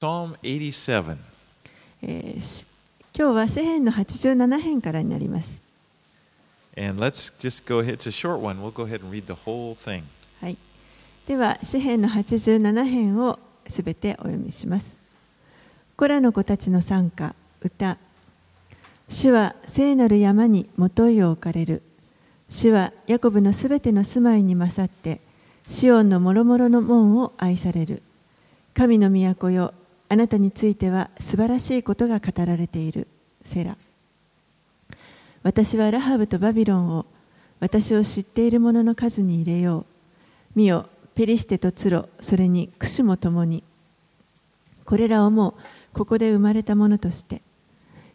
Psalm 87. え今日は詩編の87編からになります。And let's just go ahead. It's a short one. We'll go ahead and read the whole thing. はい、では詩編の87編をすべてお読みします。コラの子たちの賛歌歌主は聖なる山にもといを置かれる主はヤコブのすべての住まいに勝ってシオンの諸々の門を愛される神の都よあなたについては素晴らしいことが語られている。セラ。私はラハブとバビロンを私を知っている者の数に入れよう。見よペリシテとツロそれにクシュも共に。これらをもうここで生まれたものとして。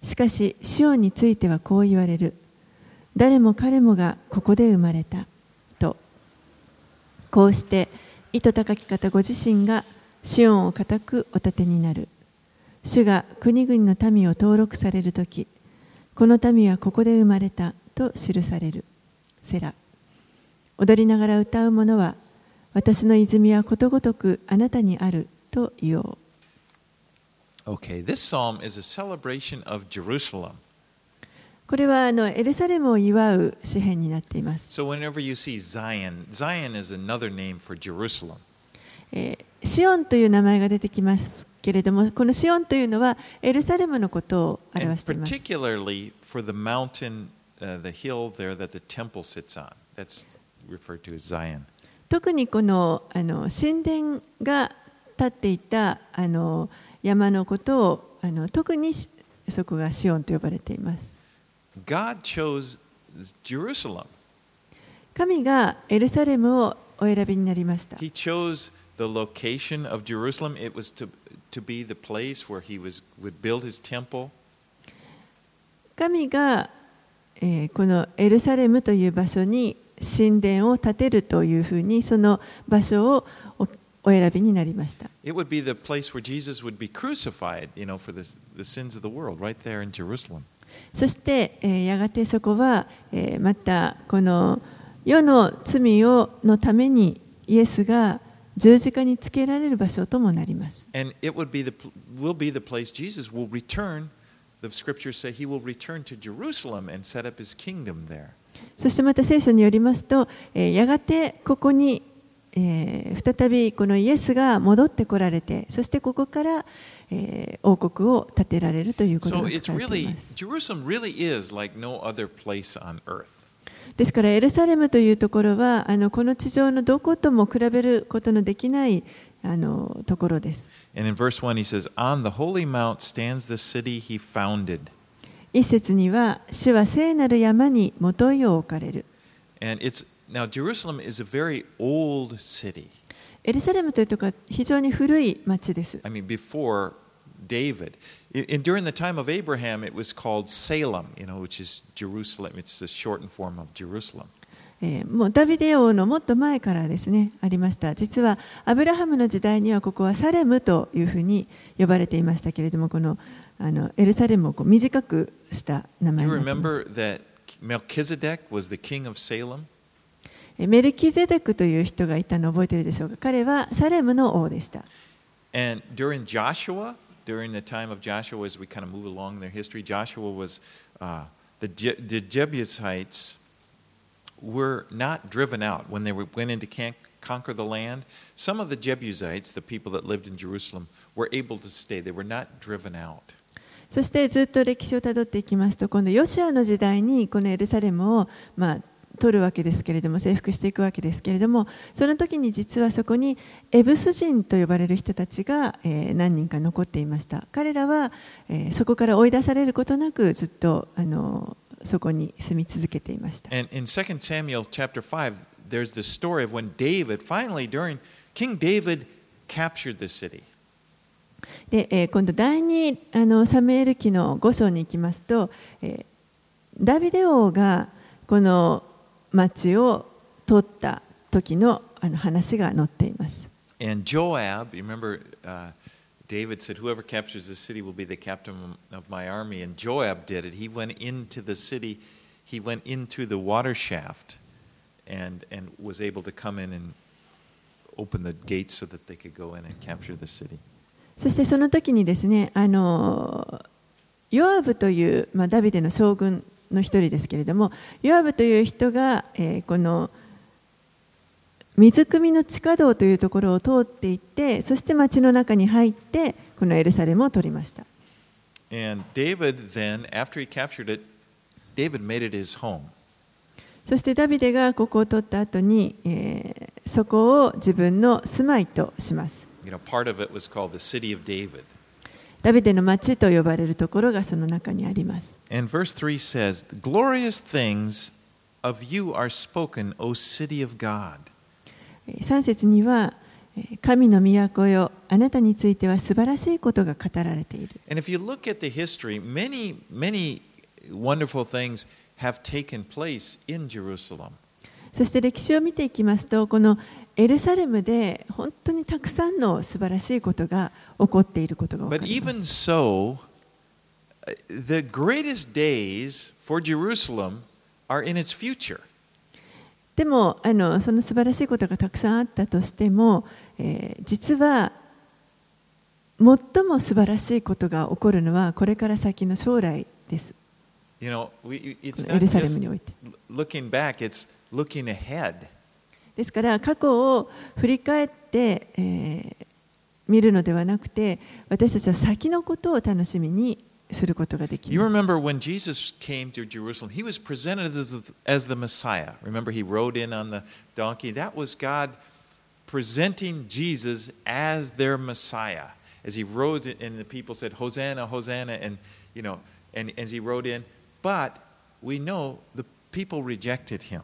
しかしシオンについてはこう言われる。誰も彼もがここで生まれた。と。こうして意図高き方ご自身がシオンを固くお立てになる。主が国々の民を登録されるときこの民はここで生まれたと記される。セラ。踊りながら歌う者は私の泉はことごとくあなたにあると言おう。Okay, this psalm is a celebration of Jerusalem. これはあのエルサレムを祝う詩篇になっています、So whenever you see Zion, Zion is another name for Jerusalem. えーシオンという名前が出てきますけれども、このシオンというのはエルサレムのことを表しています。た特にこの,あの神殿が立っていたあの山のことをあの特にそこがシオンと呼ばれています。神がエルサレムをお選びになりました。The location of Jerusalem. It was to, to be the place where he was, would build his temple. 神が、えーこのエルサレムという場所に神殿を建てるというふうにその場所をおお選びになりました It would be the place where Jesus would be crucified, you know, for the, the sins of the world, right there in Jerusalem. そして、えーやがてそこは、えーまたこの世の罪をのためにイエスが十字架につけられる場所ともなります And it would be the, will be the place Jesus will return. The scriptures say he will return to Jerusalem and set up his kingdom there. そしてまた聖書によりますと、えーやがてここに、えー再びこのイエスが戻ってこられてそしてここから、えー王国を建てられるということ So が it's 書かれていま really, す Jerusalem really is like no other place on earth. ですからエルサレムというところはあのこの地上のどことも比べることのできないあのところです。And in verse 1, he says, On the holy mount stands the city he founded. 一節には主は聖なる山にもといを置かれる。And it's now Jerusalem is a very old city. エルサレムというところは非常に古い町です。I mean, before David. And during the time of Abraham, it was called Salem, you know, which is Jerusalem. It's the shortened form of Jerusalem. えーもうダビデ王のもっと前からですねありました実はアブラハムの時代にはここはサレムというふうに呼ばれていましたけれどもこのあのエルサレムをこう短くした名前 You になっています remember that Melchizedek was the king of Salem? えーメルキゼデクという人がいたのを覚えているでしょうか彼はサレムの王でした And during Joshua, during the time of Joshua, as we kind of move along their history, Joshua was uh, the, Je- the Jebusites were not driven out when they were, went in to can- conquer the land. Some of the Jebusites, the people that lived in Jerusalem, were able to stay. They were not driven out. そしてずっと歴史をたどっていきますと今度ヨシアの時代にこのエルサレムを、まあ、 取るわけですけれども征服していくわけですけれどもその時に実はそこにエブス人と呼ばれる人たちが、えー何人か残っていました彼らは、えーそこから追い出されることなくずっとあのそこに住み続けていました And in 2 Samuel chapter 5, there's this story of when David, finally, during King David captured the city. で、えー今度第2あのサムエル記の5章に行きますと、えーダビデ王がこの町を取った時のあの話が載っています。And Joab, you remember, uh, David said, Whoever captures the city will be the captain of my army. And Joab did it. He went into the city, he went into the water shaft and, and was able to come in and open the gates so that they could go in and capture the city. そしてその時にですね、あのヨアブという、まあ、ダビデの将軍の一人ですけれども、ヨアブという人が、えーこの水汲みの地下道というところを通っていって、そして町の中に入って、このエルサレムを取りました。And David then, after he captured it, David made it his home. そしてダビデがここを取った後に、えーそこを自分の住まいとします。You know, part of it was called the city of David. ダビデの町と呼ばれるところがその中にあります。And verse 3 says, The glorious things of you are spoken, O city of God. 3節には、えー神の都よ、あなたについては素晴らしいことが語られている。 And if you look at the history, many, many wonderful things have taken place in Jerusalem. そして歴史を見ていきますと、このエルサレムで本当にたくさんの素晴らしいことが起こっていることが分 But かります。 even so, uh, the greatest days for Jerusalem are in its future. でもあのその素晴らしいことがたくさんあったとしても、えー実は最も素晴らしいことが起こるのはこれから先の将来です。You know, we, こ it's のエ not ルサレム just において。looking back, it's looking ahead. ですから過去を振り返って、えー見るのではなくて私たちは先のことを楽しみにすることができ You ます。remember when Jesus came to Jerusalem, he was presented as, as the Messiah. Remember, he rode in on the donkey? That was God presenting Jesus as their Messiah. As he rode, in, and the people said, Hosanna, Hosanna, and, you know, and as he rode in. But we know the people rejected him.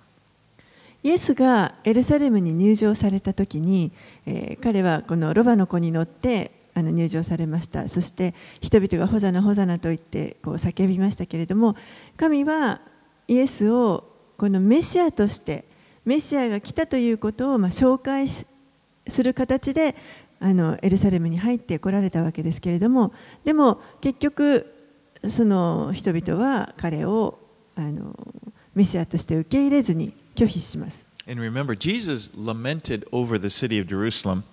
イエスがエルサレムに入場された時に、えー彼はこのロバの子に乗ってあの入場されましたそして人々がホザナホザナと言ってこう叫びましたけれども神はイエスをこのメシアとしてメシアが来たということをま紹介する形であのエルサレムに入ってこられたわけですけれどもでも結局その人々は彼をあのメシアとして受け入れずに拒否します。And remember, Jesus lamented over the city of Jerusalem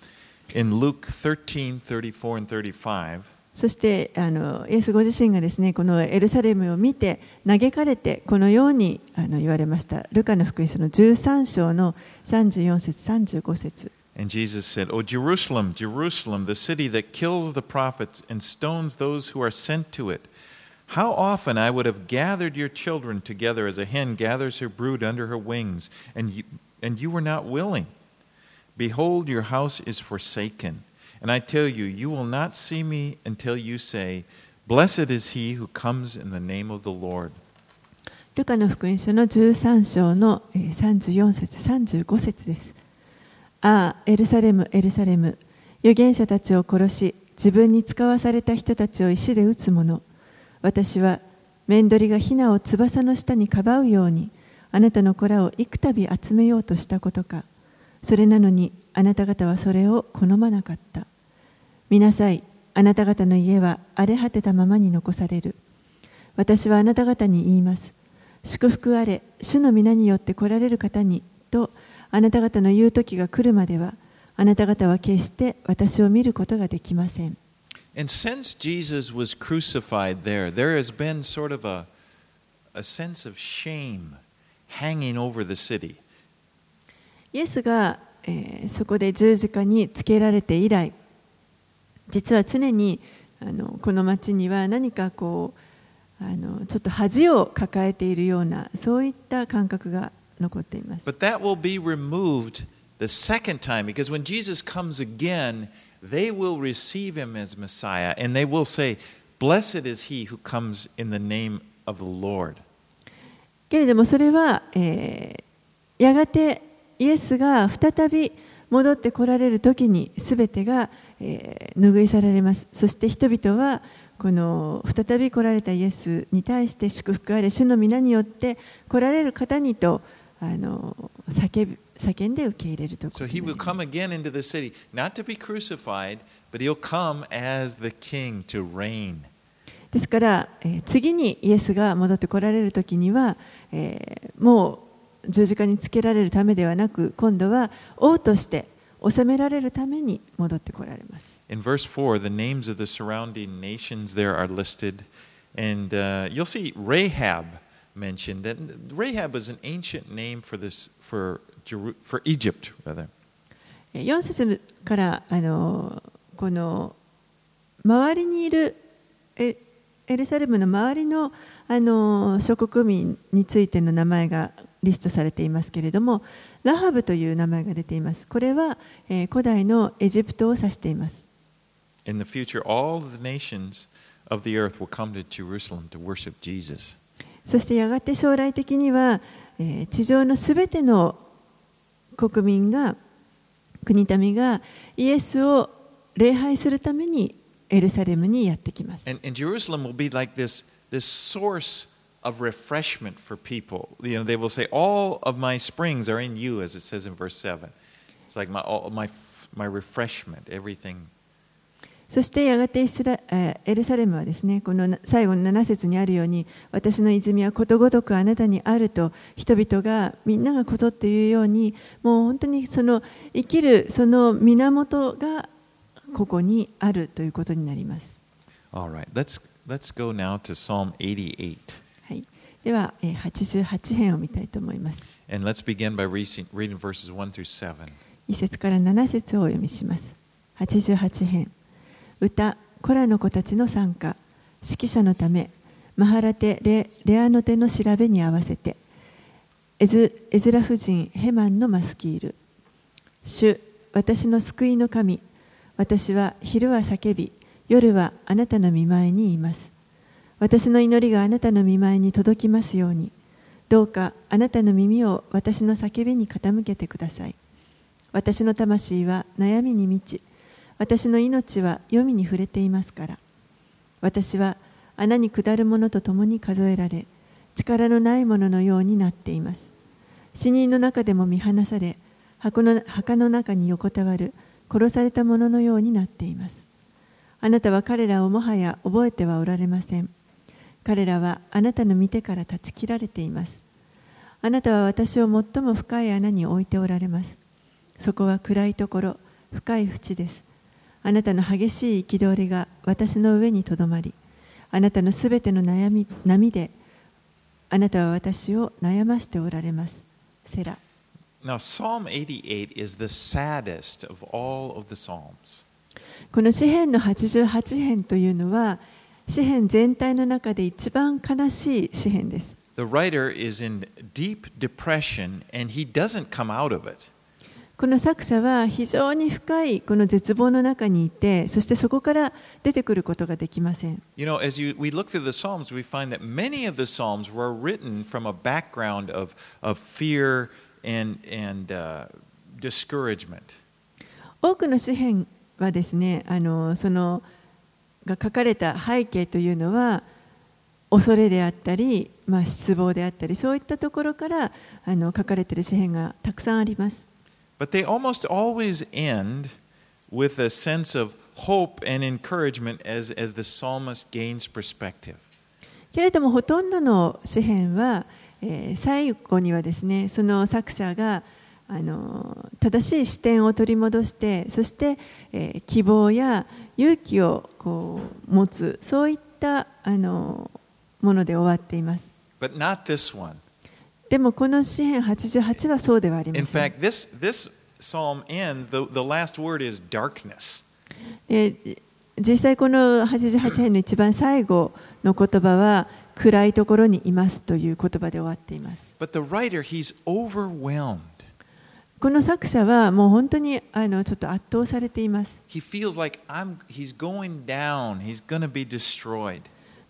in Luke 13 34 and 35. そしてあのイエスご自身がですねこのエルサレムを見て嘆かれてこのようにあの言われましたルカの福音書の13章の34節35節 And Jesus said, O Jerusalem, Jerusalem, the city that kills the prophets and stones those who are sent to it. How often I would have gathered your children together as a hen gathers her brood under her wings, and you, and you were not willing. Behold, your house is forsaken. And I tell you, you will not see me until you say, Blessed is he who comes in the name of the Lord. ルカの福音書の13章の34節35節です。ああ、エルサレム、エルサレム、預言者たちを殺し、自分に使わされた人たちを石で撃つ者。私は、面取りがヒナを翼の下にかばうように、あなたの子らを幾度集めようとしたことか。それなのに、あなた方はそれを好まなかった。見なさい、あなた方の家は荒れ果てたままに残される。私はあなた方に言います。祝福あれ、主の皆によって来られる方に、とあなた方の言う時が来るまでは、あなた方は決して私を見ることができません。And since Jesus was crucified there, there has been sort of a, a sense of shame hanging over the city. イエスが、えーそこで十字架につけられて以来、実は常にあのこの町には何かこうあのちょっと恥を抱えているようなそういった感覚が残っています。But that will be removed the second time because when Jesus comes again, they will receive him as Messiah and they will say, Blessed is he who comes in the name of the Lord. けれどもそれは、えーやがてイエスが再び戻ってこられる時に全てが、えー拭い去られますそして人々はこの再び来られたイエスに対して祝福あれ主の皆によって来られる方にとあの叫び叫んで受け入れるとこ So ろ he にな will come again into the city, not to be crucified, but he'll come as the king to reign. ですから、えー次にイエスが戻ってこられる時には、えーもう十字架につけられるためではなく今度は王として治められるために戻ってこられます。in verse 4, the names of the surrounding nations there are listed. And uh, you'll see Rahab mentioned. And Rahab is an ancient name for, this, for, for Egypt, rather. 4節からあのこの周りにいるエエルサレムの周りのあの諸国民についての名前がリストされていますけれども、ラハブという名前が出ています。これは、えー古代のエジプトを指しています。In the future, all the nations of the earth will come to Jerusalem to worship Jesus. そしてやがて将来的には、えー地上のすべての国民が国民がイエスを礼拝するためにエルサレムにやってきます。And, and Jerusalem will be like this, this source of refreshment for people. You know, they will say, All of my springs are in you, as it says in verse 7. It's like my, all, my, my refreshment, everything. そしてやがてイスラえーエルサレムはですねこのな最後の7節にあるように私の泉はことごとくあなたにあると人々がみんながこぞって言うようにもう本当にその生きるその源がここにあるということになります。All right, let's, let's go now to Psalm 88. はい、では、えー88編を見たいと思います。And let's begin by reading, reading verses 1 through 7. 1節から7節をお読みします。88編歌コラの子たちの参加指揮者のためマハラテレレアの手の調べに合わせてエズエズラ夫人ヘマンのマスキール主私の救いの神私は昼は叫び夜はあなたの見舞いにいます私の祈りがあなたの見舞いに届きますように。どうかあなたの耳を私の叫びに傾けてください。私の魂は悩みに満ち私の命は黄泉に触れていますから。私は穴に下る者と共に数えられ力のない者のようになっています。死人の中でも見放され箱の墓の中に横たわる殺された者のようになっています。あなたは彼らをもはや覚えてはおられません。彼らはあなたの見てから断ち切られています。あなたは私を最も深い穴に置いておられます。そこは暗いところ深い淵です。あなたの激しい憤りが私の上にとどまりあなたのすべての悩み波であなたは私を悩ましておられます。セラ。Now, Psalm 88 is the saddest of all of the Psalms. この詩篇の88編というのは詩篇全体の中で一番悲しい詩篇です The writer is in deep depression and he doesn't come out of it. この作者は非常に深いこの絶望の中にいてそしてそこから出てくることができません You know, as you, we look through the Psalms, we find that many of the Psalms were written from a background of, of fear and, and uh, discouragement. 多くの詩篇はですねあのそのが書かれた背景というのは恐れであったり、まあ、失望であったりそういったところからあの書かれている詩篇がたくさんあります But they almost always end with a sense of hope and encouragement as, as the psalmist gains perspective. けれどもほとんどの詩篇は、えー最後にはですねその作者があの正しい視点を取り戻してそして、えー希望や勇気をこう持つそういったあのもので終わっています But not this one. でもこの詩篇88はそうではありま In せん fact, this, this psalm ends, the, the last word is darkness. で実際この88編の一番最後の言葉は暗いところにいますという言葉で終わっています But the writer, he's overwhelmed. この作者はもう本当にあのちょっと圧倒されています。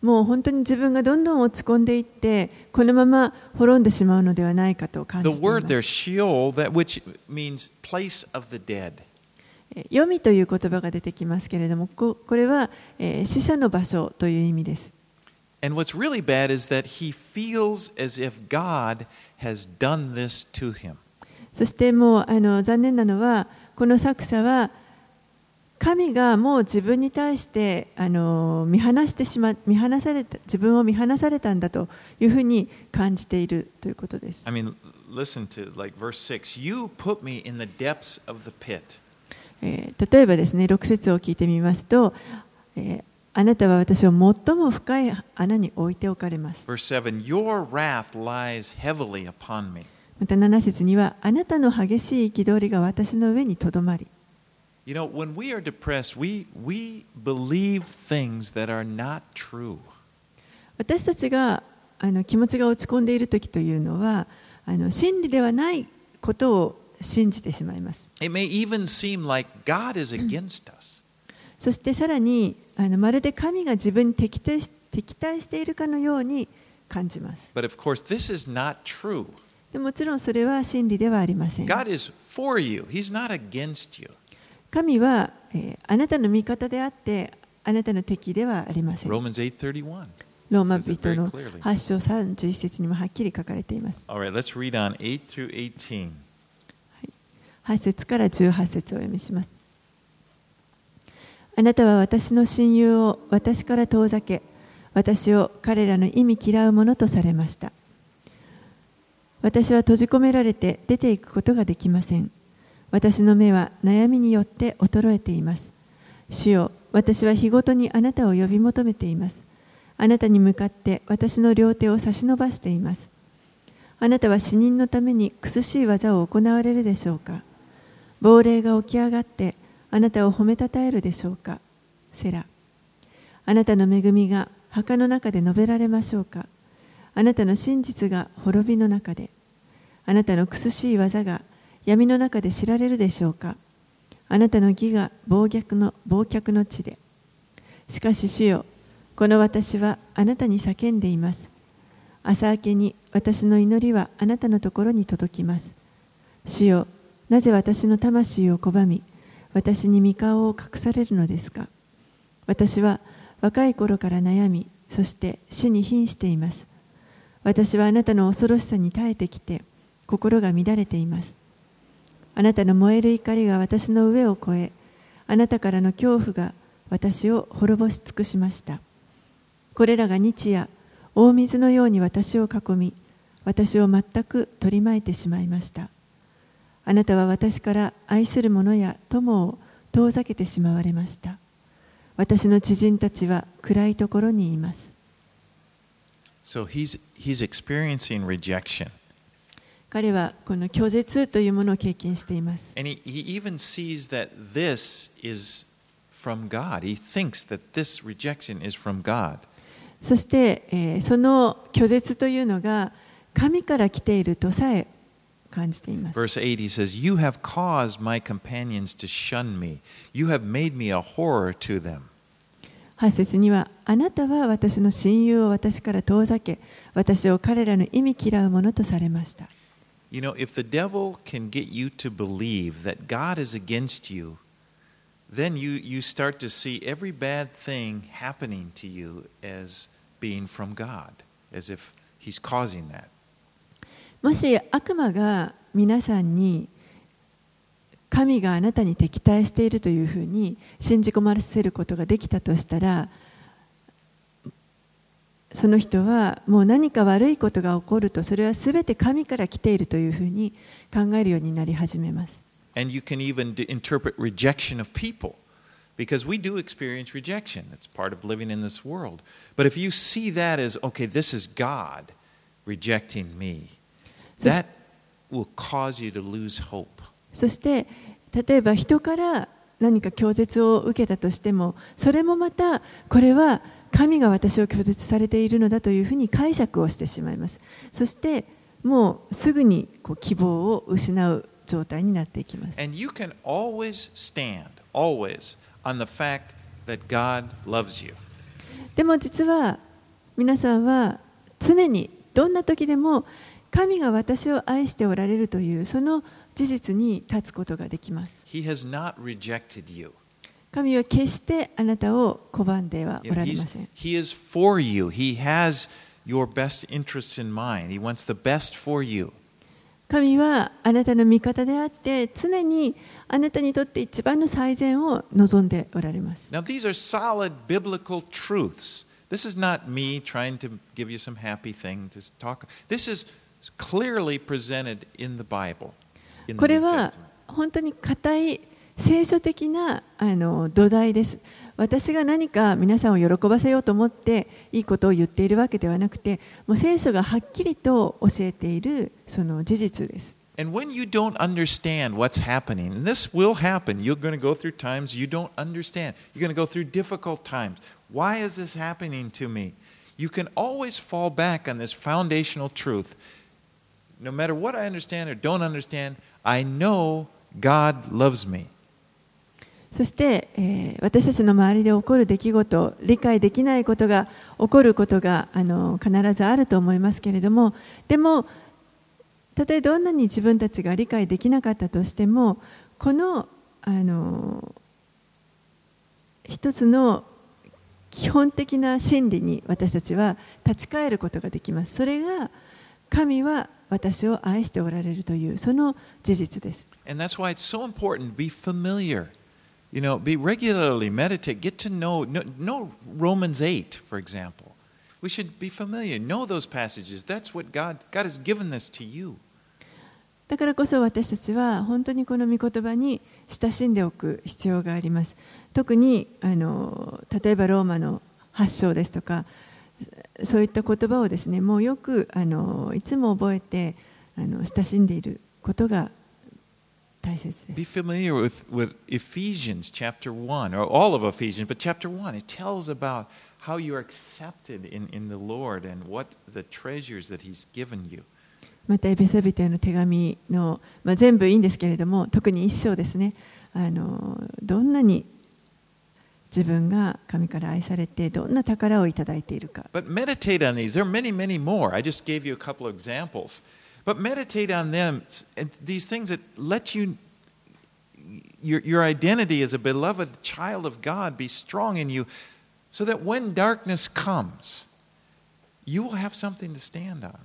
もう本当に自分がどんどん落ち込んでいって、このまま滅んでしまうのではないかと感じます。There, よみという言葉が出てきますけれども、こ,これは、えー、死者の場所という意味です。And what's really bad is that he feels as if God has done this to him. そしてもうあの残念なのはこの作者は神がもう自分に対してあの見放してしま見放された自分を見放されたんだというふうに感じているということです。I mean, listen to like verse 6 You put me in the depths of the pit. えー例えばですね6節を聞いてみますと、えーあなたは私を最も深い穴に置いておかれます。Verse 7 Your wrath lies heavily upon me. また7節にはあなたの激しい憤りが私の上にとどまり You know, when we are depressed, we, we believe things that are not true. 私たちがあの気持ちが落ち込んでいる時というのはあの真理ではないことを信じてしまいます It may even seem like God is against us. そしてさらにあのまるで神が自分に敵対し敵対しているかのように感じます But of course, this is not true. でもちろんそれは真理ではありません God is for you, He's not against you. 神は、えーあなたの味方であってあなたの敵ではありません Romans 8:31. ローマ人の clearly. 8章31節にもはっきり書かれています All right, let's read on 8 through 18. 8節から18節をお読みします。あなたは私の親友を私から遠ざけ、私を彼らの意味嫌うものとされました。私は閉じ込められて出ていくことができません。私の目は悩みによって衰えています。主よ、私は日ごとにあなたを呼び求めています。あなたに向かって私の両手を差し伸ばしています。あなたは死人のために苦しい技を行われるでしょうか亡霊が起き上がってあなたを褒めたたえるでしょうかセラあなたの恵みが墓の中で述べられましょうかあなたの真実が滅びの中であなたの苦しい技が闇の中で知られるでしょうかあなたの義が暴虐の暴虐の地でしかし主よこの私はあなたに叫んでいます朝明けに私の祈りはあなたのところに届きます。主よ、なぜ私の魂を拒み、私に御顔を隠されるのですか私は若い頃から悩み、そして死に瀕しています。私はあなたの恐ろしさに耐えてきて、心が乱れています。あなたの燃える怒りが私の上を越え、あなたからの恐怖が私を滅ぼし尽くしました。これらが日夜、大水のように私を囲み、私を全く取り巻いてしまいました。あなたは私から愛する者や友を遠ざけてしまわれました。私の知人たちは暗いところにいます。So he's, he's experiencing rejection. 彼はこの拒絶というものを経験しています。 And he, he even sees that this is from God. He thinks that this rejection is from God. そして、えーその拒絶というのが神から来ているとさえ感じています。 Verse 8, he says, You have caused my companions to shun me. You have made me a horror to them. 8節にはあなたは私の親友を私から遠ざけ私を彼らの意味嫌うものとされました You know, if the devil can get you to believe that God is against you, then you, you start to see every bad thing happening to you as being from God, as if he's causing that. もし悪魔が皆さんに神があなたに敵対しているというふうに信じ込ませることができたとしたらその人はもう何か悪いことが起こるとそれは全て神から来ているというふうに考えるようになり始めます。And you can even interpret rejection of people because we do experience rejection. It's part of living in this world. But if you see that as, okay, this is God rejecting me, that will cause you to lose hope. そして例えば人から何か拒絶を受けたとしてもそれもまたこれは神が私を拒絶されているのだというふうに解釈をしてしまいますそしてもうすぐにこう希望を失う状態になっていきます And you can always stand, always, on the fact that God loves you. でも実は皆さんは常にどんな時でも神が私を愛しておられるというその事実に立つことができます He has not rejected you. 神は決してあなたを拒んではおられません he is for you. He has your best interests in mind. He wants the best for you. 神はあなたの味方であって常にあなたにとって一番の最善を望んでおられます Now, these are solid biblical truths. This is not me trying to give you some happy thing to talk. This is clearly presented in the Bible. これは.本当に固い聖書的なあの土台です。私が何か皆さんを喜ばせようと思っていいことを言っているわけではなくて、もう聖書がはっきりと教えているその事実です。And when you don't understand what's happening, and this will happen, you're going to go through times you don't understand. You're going to go through difficult times. Why is this happening to me? You can always fall back on this foundational truth. No matter what I understand or don't understand, I know God loves me. そして、えー私たちの周りで起こる出来事、理解できないことが起こることがあの必ずあると思いますけれども、でも、たとえどんなに自分たちが理解できなかったとしても、このあの一つの基本的な真理に私たちは立ち返ることができます。それが神は私を愛しておられるというその事実です。And that's why it's so important be familiar. You know, be regularly meditate, get to know, know, know Romans 8, for example. We should be familiar, know those passages. That's what God, God has given this to you. だからこそ私たちは本当にこの御言葉に親しんでおく必要があります。特にあの例えばローマの発祥ですとかそういった言葉をですねもうよくあのいつも覚えてあの親しんでいることが大切です。Be familiar with, with Ephesians chapter 1, or all of Ephesians, but chapter 1, it tells about how you are accepted in, in the Lord and what the treasures that He's given you. またエペソビトへの手紙の、まあ、全部いいんですけれども特に一章ですねあのどんなに自分が神から愛されてどんな宝をいただいているか But meditate on these. There are many, many more. I just gave you a couple of examples. But meditate on them, s- and these things that let you, your, your identity as a beloved child of God be strong in you, so that when darkness comes, you will have something to stand on.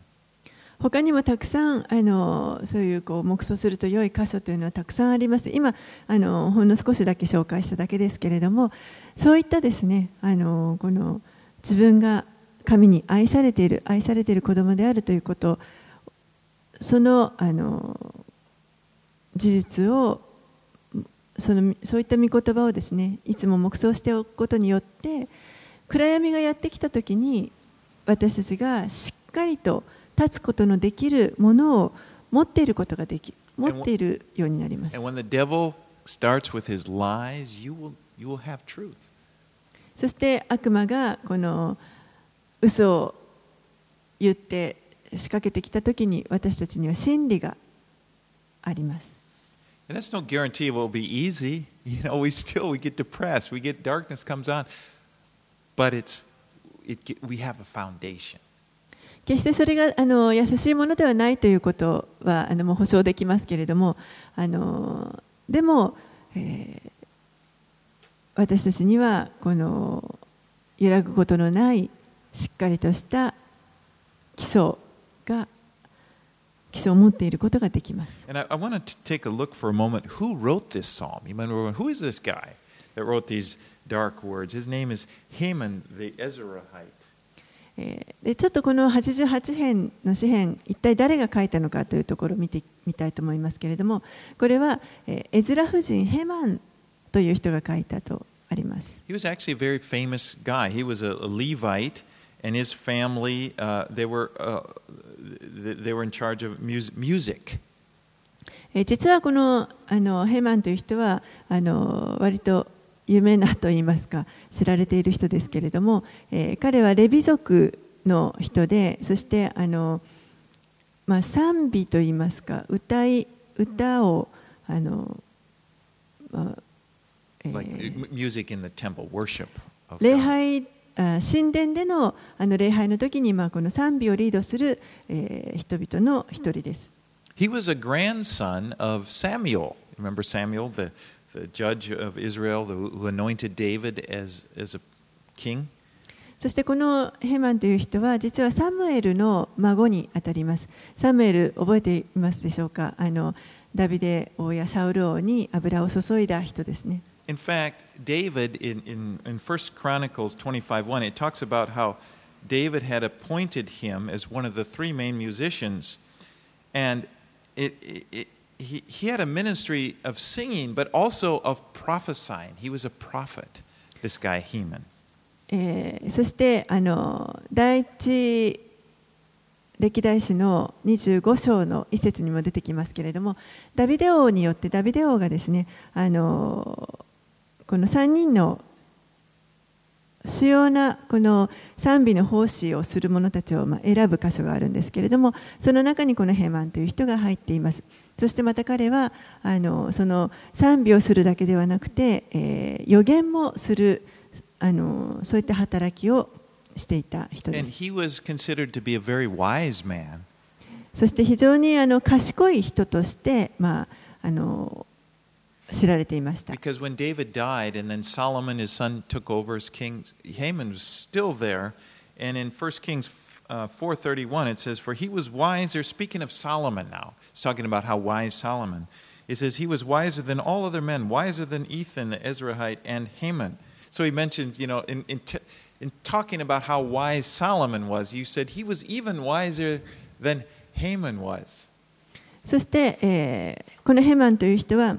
他にもたくさんあのそういうこう黙想すると良い箇所というのはたくさんあります。今あのほんの少しだけ紹介しただけですけれども、そういったですねあのこの自分が神に愛されている愛されている子供であるということ、そのあの事実をそのそういった御言葉をですねいつも黙想しておくことによって暗闇がやってきた時に私たちがしっかりと立つことのできるものを持っていることができ持っているようになります。そして悪魔がこの嘘を言って仕掛けてきたときに私たちには真理があります。It, we have a foundation. 決してそれがあの優しいものではないということはあのもう保証できますけれどもあのでも、えー、私たちにはこの揺らぐことのないしっかりとした基礎が基礎を持っていることができます。えー、でちょっとこの88編の詩編一体誰が書いたのかというところを見てみたいと思いますけれどもこれは、えー、エズラ夫人ヘマンという人が書いたとあります。He was actually a very famous guy. He was a levi and his family、uh, they, were, uh, they were in charge of music. 実はこの,あのヘマンという人はあの割と有名なといいますか知られている人ですけれども、えー彼はレビ族の人でそしてあの、まあ、賛美といいますか歌い歌をあの、まあえー like m- music in the temple, worship of 礼.拝あ神殿でのあの礼拝の時にまあこの賛美をリードする、えー人々の一人です。He was a grandson of Samuel. Remember Samuel, the, the judge of Israel, the, who anointed David as, as a king? そしてこのヘマンという人は実はサムエルの孫にあたります。サムエル覚えていますでしょうかあのダビデ王やサウル王に油を注いだ人ですね。 In fact, David, in, in, in 1 Chronicles 25 1, it talks about how David had appointed him as one of the three main musicians. And it, it, it, he, he had a ministry of singing, but also of prophesying. He was a prophet, this guy Heman. えーそしてあの第一歴代史の25章の一節にも出てきますけれどもダビデ王によってダビデ王がですねあのこの3人の主要なこの賛美の奉仕をする者たちをまあ選ぶ箇所があるんですけれどもその中にこのヘマンという人が入っていますそしてまた彼はあのその賛美をするだけではなくて、えー予言もするあのそういった働きをしていた人です.そして非常にあの賢い人として、まあ、あの知られていました。 Because when David died and then Solomon, his son, took over as king, Haman was still there. And in 1 Kings uh, 4.31, it says, For he was wiser, speaking of Solomon now, it's talking about how wise Solomon. It says, He was wiser than all other men, wiser than Ethan the Ezrahite and Haman. So he mentioned, you know, in, in, t- in talking about how wise Solomon was, you said he was even wiser than Haman was. そして、えーこのヘマンという人は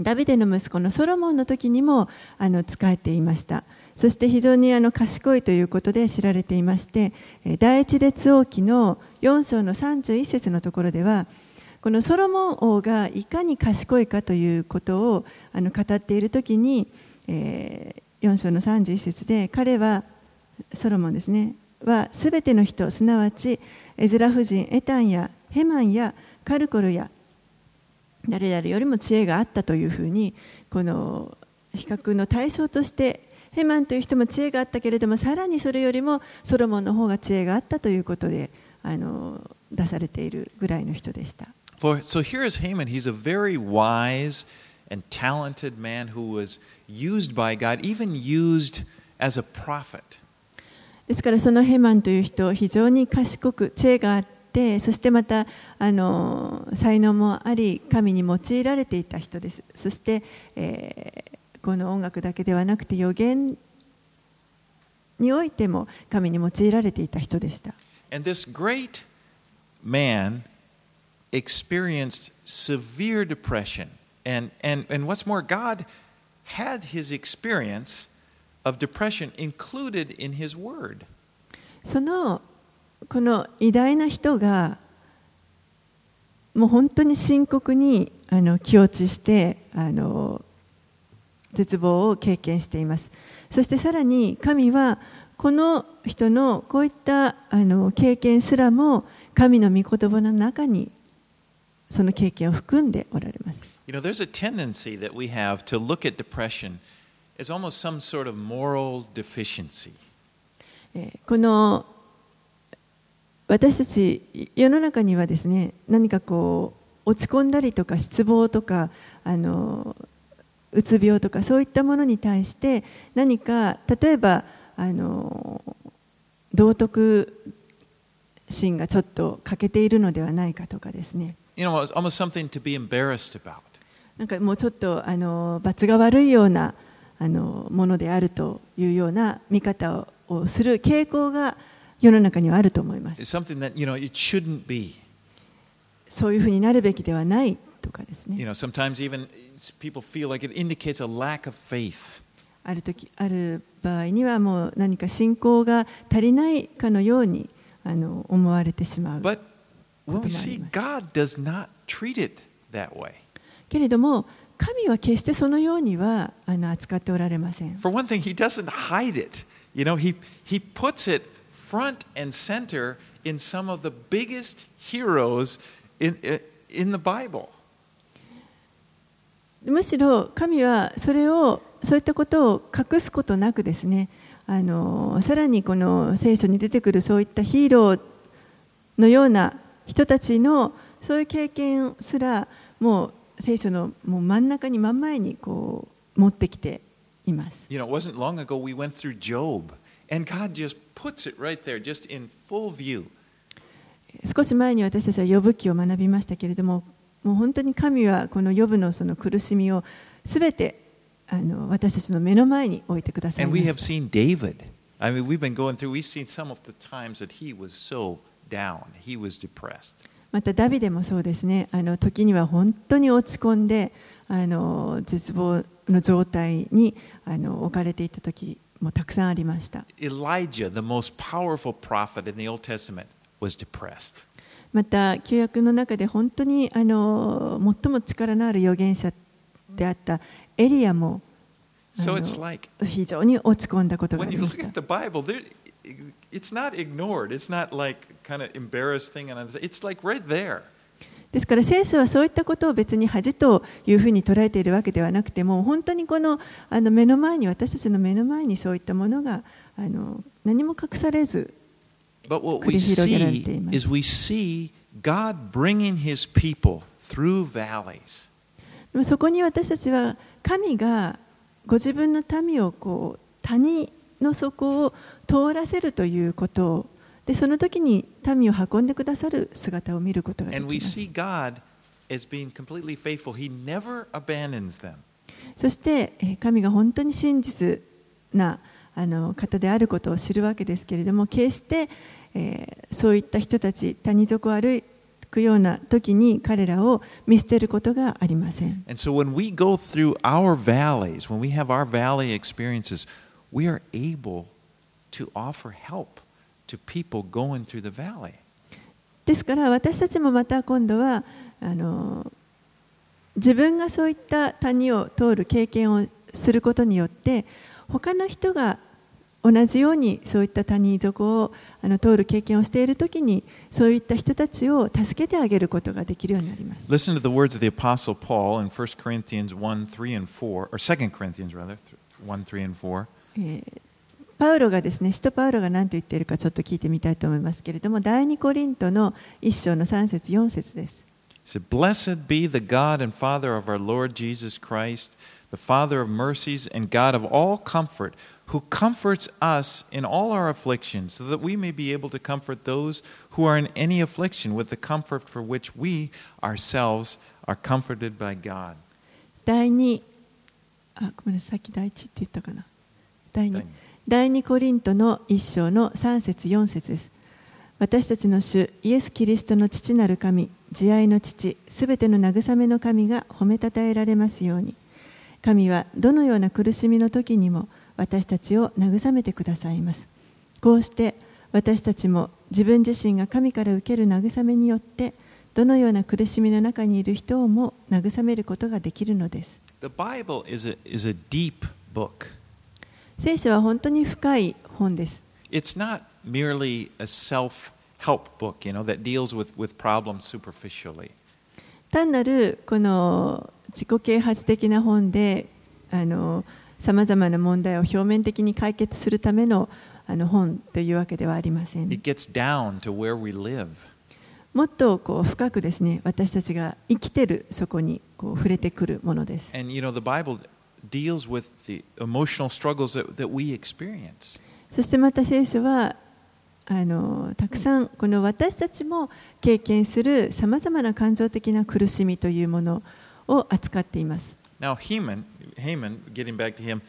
ダビデの息子のソロモンの時にもあの仕えていました。そして非常にあの賢いということで知られていまして第一列王記の4章の31節のところではこのソロモン王がいかに賢いかということをあの語っている時に、えー4章の31節で彼はソロモンですねはすべての人すなわちエズラ夫人エタンやヘマンやカルコルや誰々よりも知恵があったというふうにこの比較の対象としてヘマンという人も知恵があったけれどもさらにそれよりもソロモンの方が知恵があったということであの出されているぐらいの人でした。For, so here is Haman. He's a very wise and talented man who was used by God, even used as a prophet. ですからそのヘマンという人非常に賢く知恵があってそしてまたあの才能もあり神に用いられていた人ですそして、えーこの音楽だけではなくて予言においても神に用いられていた人でした And this great man experienced severe depression. And, and, and what's more, God had his experience of depression included in his word. そのこの偉大な人がもう本当に深刻にあの気落ちしてあの絶望を経験していますそしてさらに神はこの人のこういったあの経験すらも神の御言葉の中にその経験を含んでおられます You know, there's a tendency that we have to look at depression as almost some sort of moral deficiency. えーこの私たち世の中にはですね何かこう落ち込んだりとか失望とかあのうつ病とかそういったものに対して何か例えばあの道徳心がちょっと欠けているのではないかとかですね You know, it's almost something to be embarrassed about. なんかもうちょっとあの罰が悪いようなあのものであるというような見方ををする傾向が世の中にはあると思います。そういうふうになるべきではないとかですね。ある時ある場合にはもう何か信仰が足りないかのようにあの思われてしまう。けれども、神は決してそのようにはあの扱っておられません。Front and center in some of the biggest heroes in, in the Bible. むしろ神はそれをそういったことを隠すことなくですねあのさらにこの聖書に出てくるそういったヒーローのような人たちのそういう経験すらもう聖書のもう真ん中に真ん前にこう持ってきています。You know, it wasn't long ago we went through Job, 少し前に私たちは呼ぶ記を学びましたけれども、もう本当に神はこの呼ぶのその苦しみをすべてあの私たちの目の前に置いてくださいました。またダビデもそうですね、あの時には本当に落ち込んで、あの絶望の状態にあの置かれていた時。もたくさんありました Elijah, the most powerful prophet in the Old Testament, was depressed. また旧約の中で本当にあの最も力のある預言者であったエリアも it's like 非常に落ち込んだことがありました at the Bible, there, it's not ignored. It's not like kind of embarrassed thing. And it's like right there. ですから聖書はそういったことを別に恥というふうに捉えているわけではなくても本当にこのあの目の前に私たちの目の前にそういったものがあの何も隠されず繰り広げられています.でもそこに私たちは神がご自分の民をこう谷の底を通らせるということをでその時に民を運んでくださる姿を見ること。そして神が本当に真実なあの方であることを知るわけですけれども、決して、そういった人たち、谷底を歩くような時に彼らを見捨てることがありません。To people going through the valley. ですから私たちもまた今度はあの自分がそういった谷を通る経験をすることによって他の人が同じようにそういった谷底をあの通る経験をしているときにそういった人たちを助けてあげることができるようになります。Listen to the words of the Apostle Paul in 1 Corinthians 1 3 and 4, or 2 Corinthians rather, 1 3 and 4. えーパウロがですね、使徒パウロが何と言っているかちょっと聞いてみたいと思いますけれども、第二コリントの一章の3節4節です。 He said, Blessed be the God and Father of our Lord Jesus Christ, the Father of mercies and God of all comfort, who comforts us in all our afflictions, so that we may be able to comfort those who are in any affliction with the comfort for which we ourselves are comforted by God. 第二あごめんなさい、さっき第一って言ったかな。第二 第二コリントの一章の3節4節です。私たちの主イエス・キリストの父なる神、慈愛の父、すべての慰めの神が褒めたたえられますように。神はどのような苦しみの時にも私たちを慰めてくださいます。こうして私たちも自分自身が神から受ける慰めによってどのような苦しみの中にいる人をも慰めることができるのです。The Bible is a, is a deep book. 聖書は本当に深い本です。It's not merely a self help book, you know, that deals with, with problems superficially. 単なるこの自己啓発的な本でさまざまな問題を表面的に解決するためのあの本というわけではありません。It gets down to where we live. もっとこう深くですね私たちが生きてるそこにこう触れてくるものです。And you know, the Bible deals with the emotional struggles that, that we experience. そしてまた聖書はあのたくさんこの私たちも経験するさまざまな感情的な苦しみというものを扱っています。Now, Haman, Haman, getting back to him,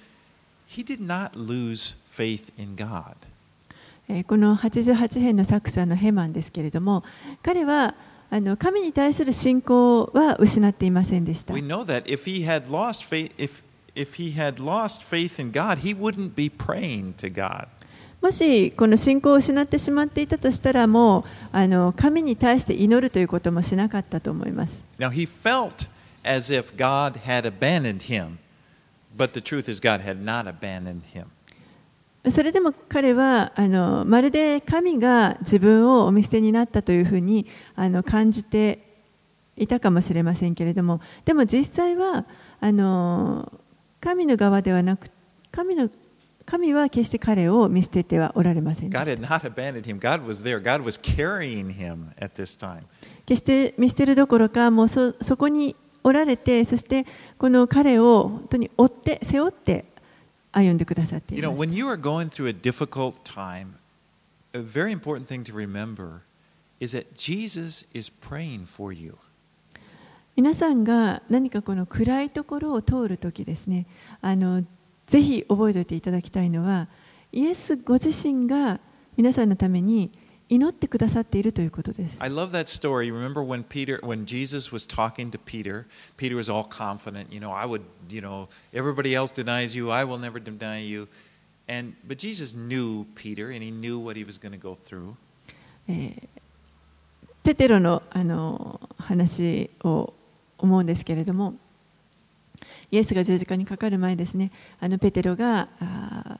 he did not lose faith in God. えーこの88編の作者のヘマンですけれども彼はあの神に対する信仰は失っていませんでした We know that if he had lost faith, if if he had lost faith in God, he wouldn't be praying to God. もしこの信仰を失ってしまっていたとしたらもうあの神に対して祈るということもしなかったと思います Now he felt as if God had abandoned him, but the truth is God had not abandoned him. それでも彼はあのまるで神が自分をお見捨てになったというふうにあの感じていたかもしれませんけれどもでも実際はあの神の側ではなく神の神は決して彼を見捨ててはおられません。決して見捨てるどころか、もうそ,そこにおられて、そしてこの彼を本当に追って、背負って歩んでくださっています。You know, Is that Jesus is praying for you. 皆さんが何かこの暗いところを通るときですねあのぜひ覚えておいていただきたいのはイエスご自身が皆さんのために祈ってくださっているということです。I love that story. Remember when Peter, when Jesus was talking to Peter, Peter was all confident. You know, I would, you know, everybody else denies you, I will never deny you. And but Jesus knew Peter, and he knew what he was going to go through. えーペテロのあの話を思うんですけれどもイエスが十字架にかかる前ですねあのペテロがあ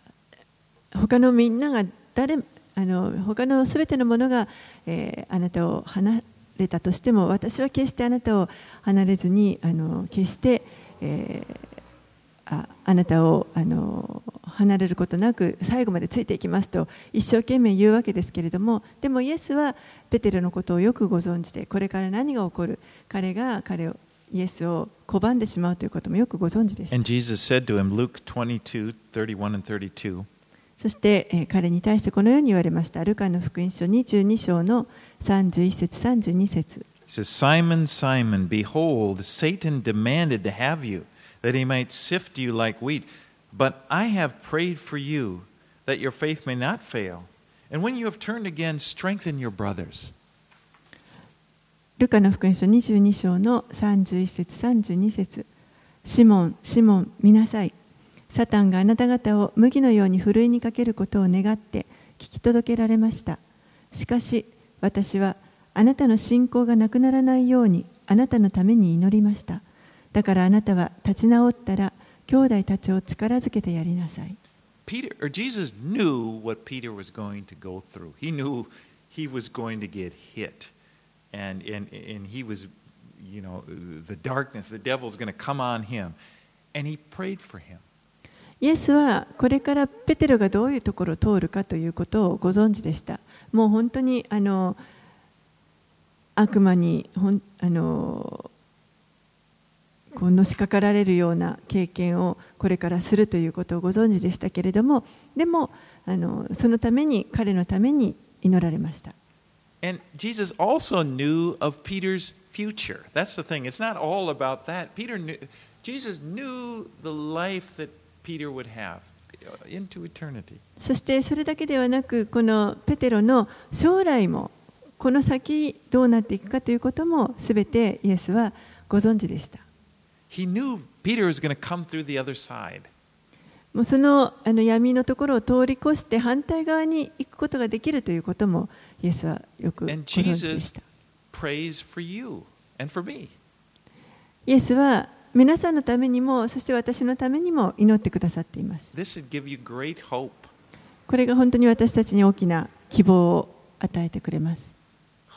他のみんなが誰あの他のすべてのものが、えーあなたを離れたとしても私は決してあなたを離れずにあの決して、えーああなたをあの離れることなく最後までついていきますと一生懸命言うわけですけれどもでもイエスはペテロのことをよくご存知でこれから何が起こる彼が彼をイエスを拒んでしまうということもよくご存知です And Jesus said to him, Luke 22, 31 and 32, そして、えー彼に対してこのように言われましたルカの福音書22章の31節32節 He says, Simon, Simon, behold, Satan demanded to have you, that he might sift you like wheat. But I have prayed for you, that your faith may not fail. And when you have turned again, strengthen your brothers. ルカの福音書22章の31節32節シモン、シモン、見なさい。サタンがあなた方を麦のようにふるいにかけることを願って聞き届けられました。しかし私はあなたの信仰がなくならないようにあなたのために祈りました。だからあなたは立ち直ったら兄弟たちを力づけてやりなさい。Peter or Jesus knew what Peter was going to go through. He knew he was going to get hit. And and and he was you know the darkness, the devil's going to come on him. And he prayed for him. イエスはこれからペテロがどういうところを通るかということをご存知でした。もう本当にあの悪魔にほんあのこうのしかかられるような経験をこれからするということをご存知でしたけれどもでもあのそのために彼のために祈られました。And Jesus also knew of Peter's future. That's the thing. It's not all about that. Peter knew Jesus knew the life that Peter would have into eternity. そしてそれだけではなくこのペテロの将来もこの先どうなっていくかということもすべてイエスはご存知でした。He knew Peter was going to come through the other side. もうそのあの闇のところを通り越して反対側に行くことができるということもイエスはよくご And 存知で Jesus した。prays for you and for me. イエスは皆さんのためにもそして私のためにも祈ってくださっています。これが本当に私たちに大きな希望を与えてくれます。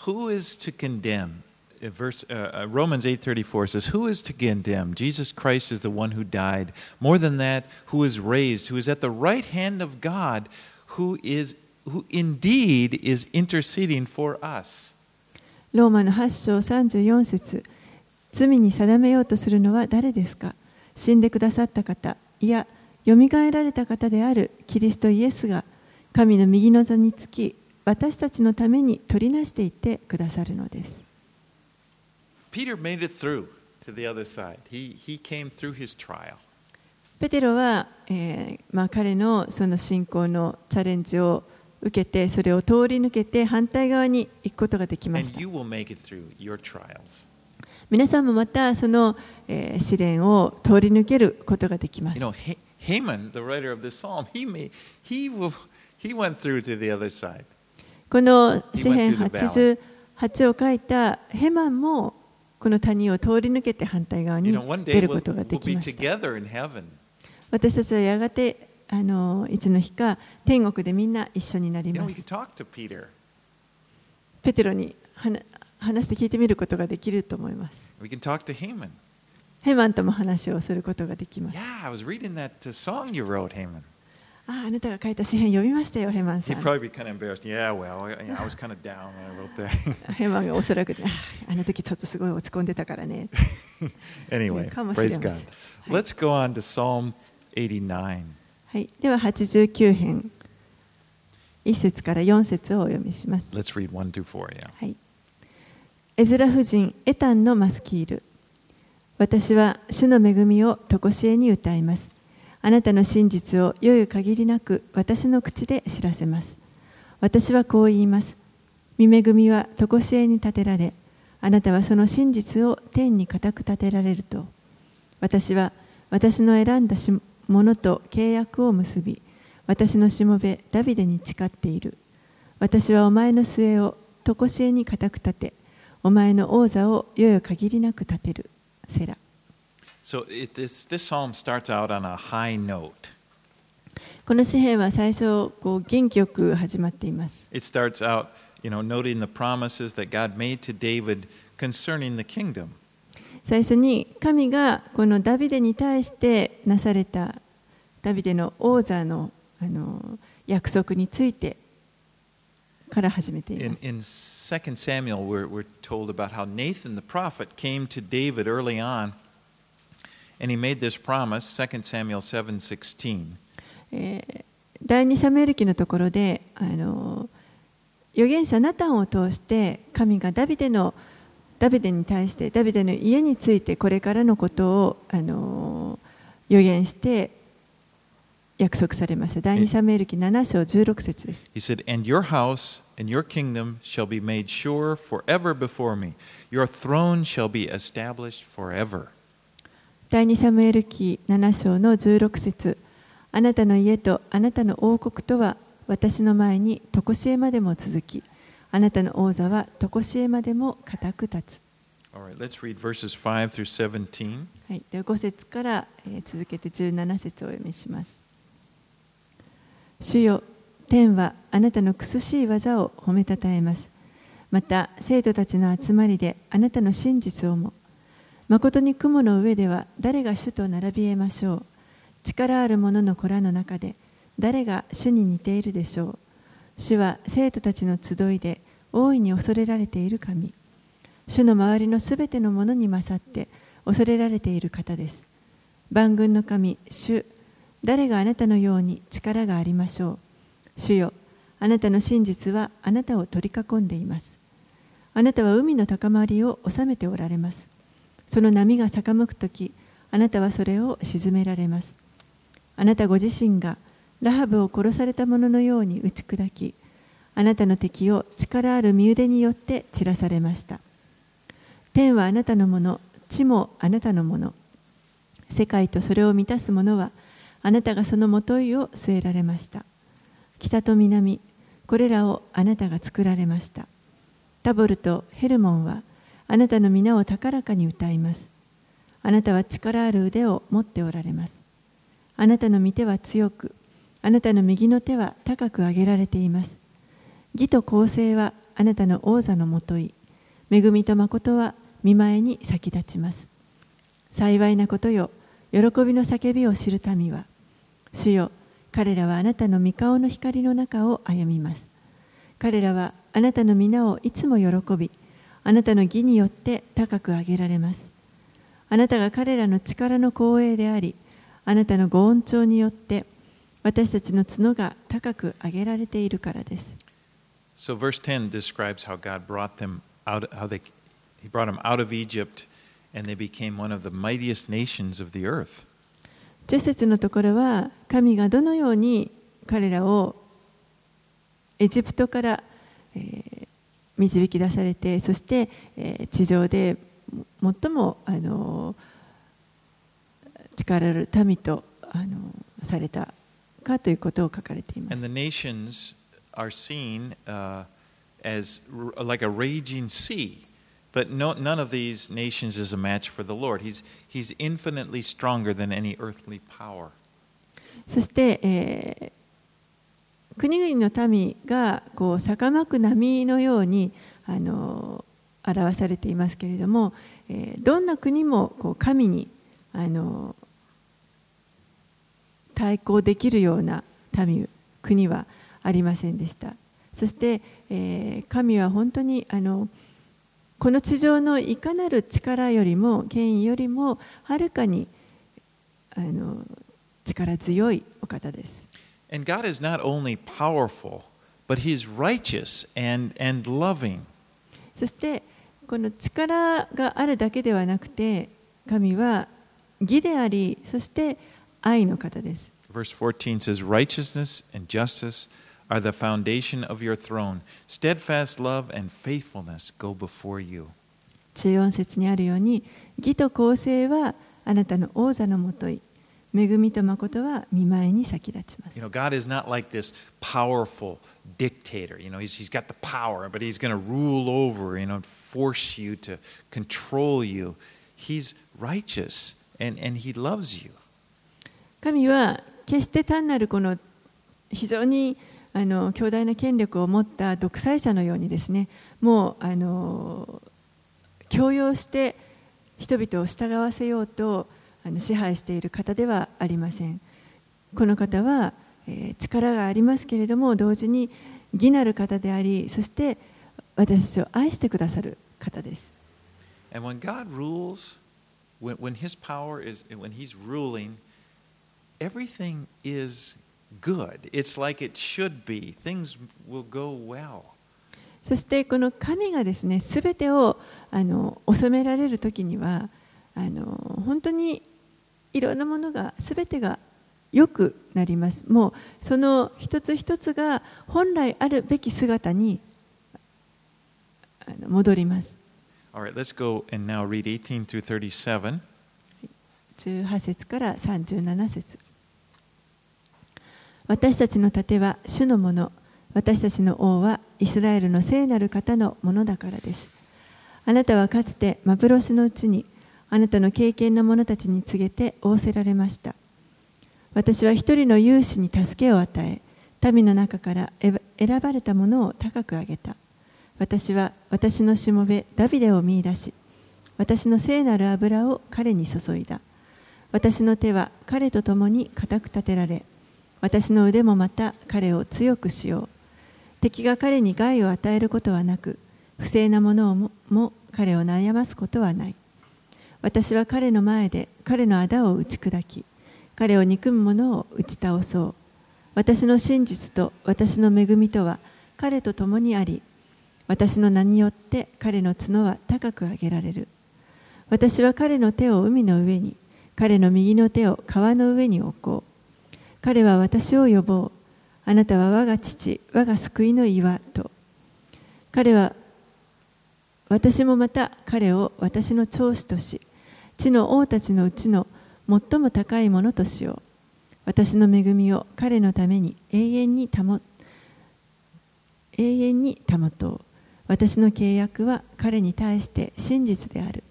Who is to condemn? Uh, Verse uh, uh, Romans 8:34 says, "Who is to condemn? Jesus Christ is the one who died. More than that, who is raised, who is at the right hand of God, who is who indeed is interceding for us." ローマの8章34節罪に定めようとするのは誰ですか？死んでくださった方いやよみがえられた方であるキリストイエスが神の右の座につき私たちのために取りなしていってくださるのです Peter made it through to the other side. He he came through his trial. ペテロは、えーまあ、彼のその信仰のチャレンジを受けてそれを通り抜けて反対側に行くことができます皆さんもまたその、えー、試練を通り抜けることができます。この詩編88を書いたヘマンもこの谷を通り抜けて反対側に出ることができまし。私たちはやがてあのいつの日か天国でみんな一緒になります。ペテロに話して聞いてみることができると思います。ヘマンとも話をすることができます。ああ、あなたが書いた詩編読みましたよ、ヘマンさん。ヘマンがおそらく、あの時ちょっとすごい落ち込んでたからね。anyway, かもしれません。Let's go on to Psalm 89. はい、では89編1節から4節をお読みします Let's read 1 through 4. Yeah. はい。エズラ夫人エタンのマスキール。私は主の恵みを常しえに歌います。あなたの真実を良い限りなく私の口で知らせます。私はこう言います。見恵みは常しえに立てられ、あなたはその真実を天に固く立てられると。私は私の選んだものと契約を結び、私のしもべダビデに誓っている。私はお前の末を常しえに固く立て、お前の王座をよよ限りなく立てる。セラ。So it, this, this psalm starts out on a high note. この詩篇は最初こう元気よく始まっています。It starts out, you know, noting the promises that God made to David concerning the kingdom. 最初に神がこのダビデに対してなされたダビデの王座のあの約束についてから始めていま In, す。in 2 Samuel, we're, we're told about how Nathan the prophet came to David early on, and he made this promise, 2 Samuel 7:16. えー第二サムエル記のところであの預言者ナタンを通して神がダビデのダビデに対してダビデの家についてこれからのことをあの預言して約束されました第二サムエル記7章16節です He said, And your house and your kingdom shall be made sure forever before me. Your throne shall be established forever. 第二サムエル記7章の16節あなたの家とあなたの王国とは私の前に常しえまでも続きあなたの王座は常しえまでも固く立つ All right, let's read verses 5 through 17. はい、では5節から、えー続けて17節をお読みします。主よ、天はあなたの苦しい技を褒めたたえます。また、生徒たちの集まりであなたの真実をも。誠に雲の上では誰が主と並び得ましょう。力ある者の子らの中で誰が主に似ているでしょう。主は生徒たちの集いで大いに恐れられている神。主の周りのすべてのものに勝って恐れられている方です。万軍の神、主、誰があなたのように力がありましょう。主よ、あなたの真実はあなたを取り囲んでいます。あなたは海の高まりを治めておられます。その波が逆くとき、あなたはそれを沈められます。あなたご自身がラハブを殺された者のように打ち砕き、あなたの敵を力ある身腕によって散らされました。天はあなたのもの、地もあなたのもの。世界とそれを満たすものは、あなたがそのもといを据えられました。北と南、これらをあなたが作られました。タボルとヘルモンは、あなたの皆を高らかに歌います。あなたは力ある腕を持っておられます。あなたの御手は強く、あなたの右の手は高く上げられています。義と公正はあなたの王座のもとい、恵みと誠は見前に先立ちます。幸いなことよ、喜びの叫びを知る民は、主よ、彼らはあなたの御顔の光の中を歩みます。彼らはあなたの皆をいつも喜び、あなたの義によって高く上げられます。あなたが彼らの力の光栄であり、あなたのご恩寵によって私たちの角が高く上げられているからです。So He の、ところは神がどの、ように彼らを。エジプトから導き出されて、そして地上で最も、あの、あの、あの、あの、あの、あの、あ、かということを書かれています。そ、して、えー国々の民がこう逆まく波のようにあの表されていますけれども、えー、どんな国もこう神にあの対抗できるような民国はありませんでしたそして、えー神は本当にあのこの地上のいかなる力よりも権威よりもはるかにあの力強いお方です。And God is not only powerful, but He's righteous and, and loving. そしてこの力があるだけではなくて神は義でありそして愛の方です。 Verse 14 says, Righteousness and justice are the foundation of your throne. Steadfast love and faithfulness go before you. 14節にあるように義と公正はあなたの王座のもとい恵みと誠は見舞いに先立ちます You know, God is not like this powerful dictator. You know, he's, he's got the power, but he's going to rule over, you know, force you to control you. He's righteous and, and he loves you. 神は決して単なるこの非常にあの強大な権力を持った独裁者のようにですねもうあの強要して人々を従わせようとあの支配している方ではありません。この方は、えー力がありますけれども同時に義なる方でありそして私たちを愛してくださる方です。And when God rules, when, when his power is, when he's ruling, everything is good. It's like it should be. Things will go well. そしてこの神がですね全てをあの収められる時にはあの本当にいろんなものが全てが良くなりますもうその一つ一つが本来あるべき姿にあの戻ります All right, let's go and now read 18 through 37. 18節から37節私たちの盾は主のもの。私たちの王はイスラエルの聖なる方のものだからです。あなたはかつて幻のうちにあなたの経験の者たちに告げて仰せられました。私は一人の勇士に助けを与え民の中から選ばれたものを高く上げた。私は私のしもべダビデを見出し私の聖なる油を彼に注いだ。私の手は彼と共に固く立てられ私の腕もまた彼を強くしよう。敵が彼に害を与えることはなく不正なものをも彼を悩ますことはない。私は彼の前で彼の仇を打ち砕き彼を憎む者を打ち倒そう。私の真実と私の恵みとは彼と共にあり私の名によって彼の角は高く上げられる。私は彼の手を海の上に彼の右の手を川の上に置こう。彼は私を呼ぼう。あなたは我が父我が救いの岩と。彼は私もまた彼を私の長子とし地の王たちのうちの最も高いものとしよう。私の恵みを彼のために永遠に保永遠に保とう。私の契約は彼に対して真実である。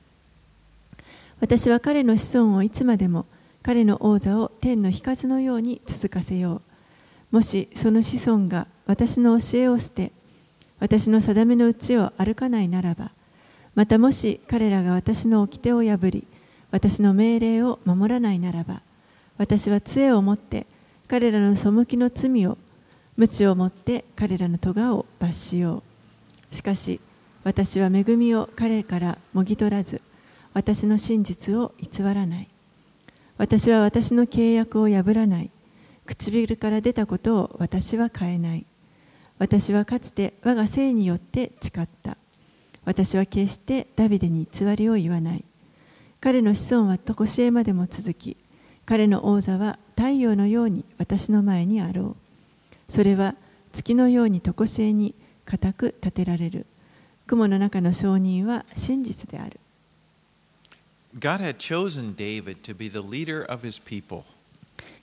私は彼の子孫をいつまでも彼の王座を天の日数のように続かせよう。もしその子孫が私の教えを捨て私の定めのうちを歩かないならばまたもし彼らが私の掟を破り私の命令を守らないならば私は杖を持って彼らの背きの罪を鞭を持って彼らの咎を罰しよう。しかし私は恵みを彼からもぎ取らず私の真実を偽らない。私は私の契約を破らない。唇から出たことを私は変えない。私はかつて我が性によって誓った。私は決してダビデに偽りを言わない。彼の子孫は常しえまでも続き彼の王座は太陽のように私の前にあろう。それは月のように常しえに固く立てられる。雲の中の証人は真実である。God had chosen David to be the leader of his people.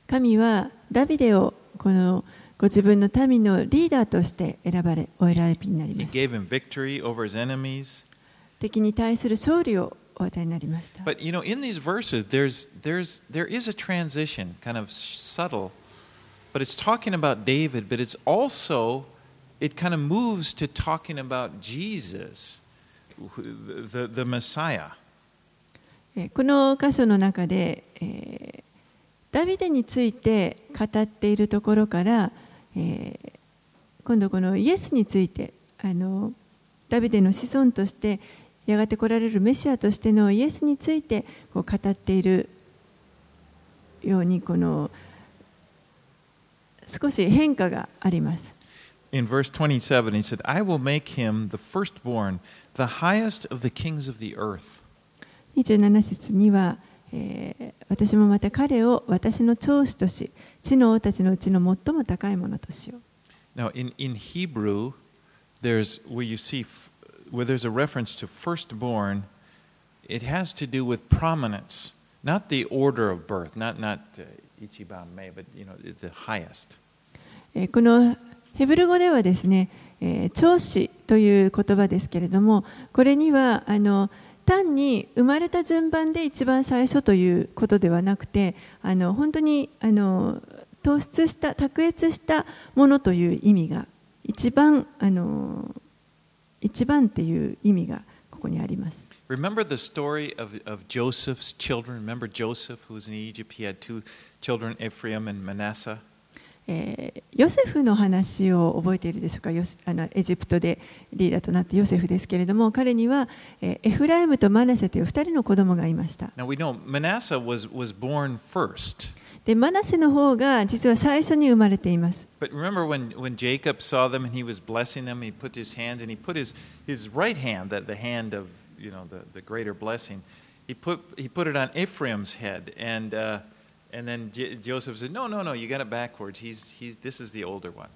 神はダビデをこのご自分の民のリーダーとして選ばれお選びになり He ました gave him victory over his enemies. 敵に対する勝利をお与えになりました But you know, in these verses, there's, there's, there is a transition, kind of subtle, but it's talking about David, but it's also, it kind of moves to talking about Jesus, who- the, the Messiah. この箇所の中で、えーダビデについて語っているところから、えー今度このイエスについてあのダビデの子孫としてやがて来られるメシアとしてのイエスについてこう語っているようにこの少し変化があります。In verse 27, he said, I will make him the firstborn, the highest of the kings of the earth. 27節には、えー私もまた彼を私の長子とし地の王たちのうちの最も高いものとしよう。Now, in, in Hebrew, there's where you see where there's a reference to firstborn, it has to do with prominence, not the order of birth, not not uh, ichiban me, but you know the highest. えーこのヘブル語ではですね、えー長子という言葉ですけれども、これにはあの単に生まれた順番で一番最初ということではなくて、あの本当にあの突出した卓越したものという意味が一番あの一番っていう意味がここにあります。Remember the story of, of Joseph's children? Remember Joseph, who was in Egypt? He had two children, Ephraim and Manasseh. えーヨセフの話を覚えているでしょうかヨセあのエジプトでリーダーとなったヨセフですけれども彼には、えーエフライムとマナセという2人の子供がいました Now we know Manasseh was, was born first. でマナセの方が実は最初に生まれています But remember when, when Jacob saw them and he was blessing them, he put his hands and he put his, his right hand, that the hand of you know the, the greater blessing, he put he put it on Ephraim's head and uh, and then J- Joseph said, No, no, no, you got it backwards. He's he's this is the older one.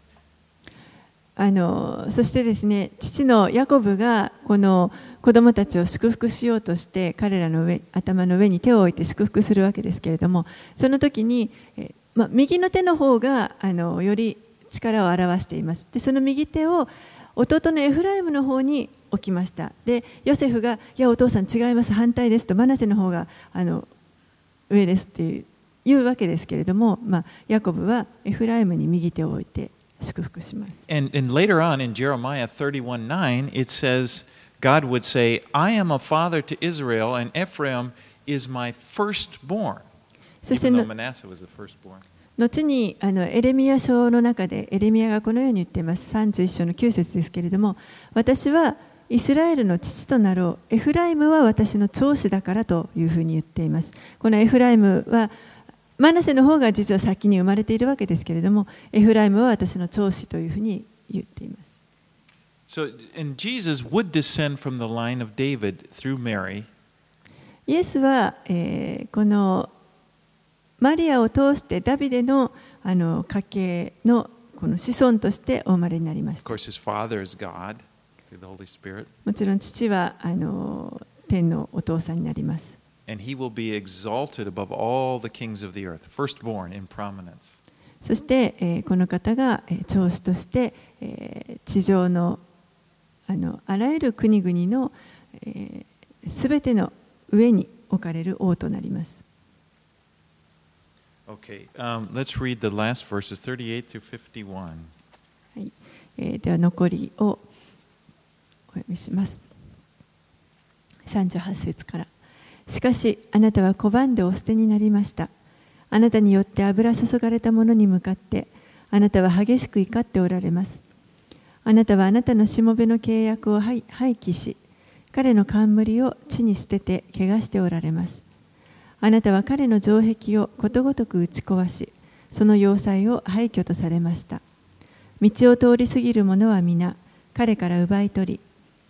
あのそしてですね父のヤコブがこの子供たちを祝福しようとして彼らの上頭の上に手を置いて祝福するわけですけれどもその時に、えまあ、右の手の方があのより力を表していますでその右手を弟のエフライムの方に置きましたでヨセフが「いやお父さん違います反対です」とマナセの方があの上ですっていう言うわけですけれども、まあ、ヤコブはエフライムに右手を置いて祝福します。And and later on in Jeremiah 31 9, it says God would say, I am a father to Israel, and Ephraim is my firstborn. そして.後にあのエレミア書の中でエレミアがこのように言っています31章の9節ですけれども私はイスラエルの父となろうエフライムは私の長子だからというふうに言っていますこのエフライムはマナセの方が実は先に生まれているわけですけれどもエフライムは私の長子というふうに言っています。So, and Jesus would descend from the line of David through Mary, イエスは、えーこのマリアを通してダビデのあの家系のこの子孫としてお生まれになりまし Of た course, his father is God through the Holy Spirit, もちろん父はあの天のお父さんになります。And he will be exalted above all the kings of the earth, firstborn in prominence. そして、えーこの方が、えー長子として、えー地上のあのあらゆる国々のすべ、全ての上に置かれる王となります。Okay, um, let's read the last verses 38 through 51. はいえーでは残りをお読みします。38節から。しかし、あなたは拒んでお捨てになりました。あなたによって油注がれたものに向かって、あなたは激しく怒っておられます。あなたはあなたのしもべの契約を廃棄し、彼の冠を地に捨てて怪我しておられます。あなたは彼の城壁をことごとく打ち壊し、その要塞を廃墟とされました。道を通り過ぎる者は皆彼から奪い取り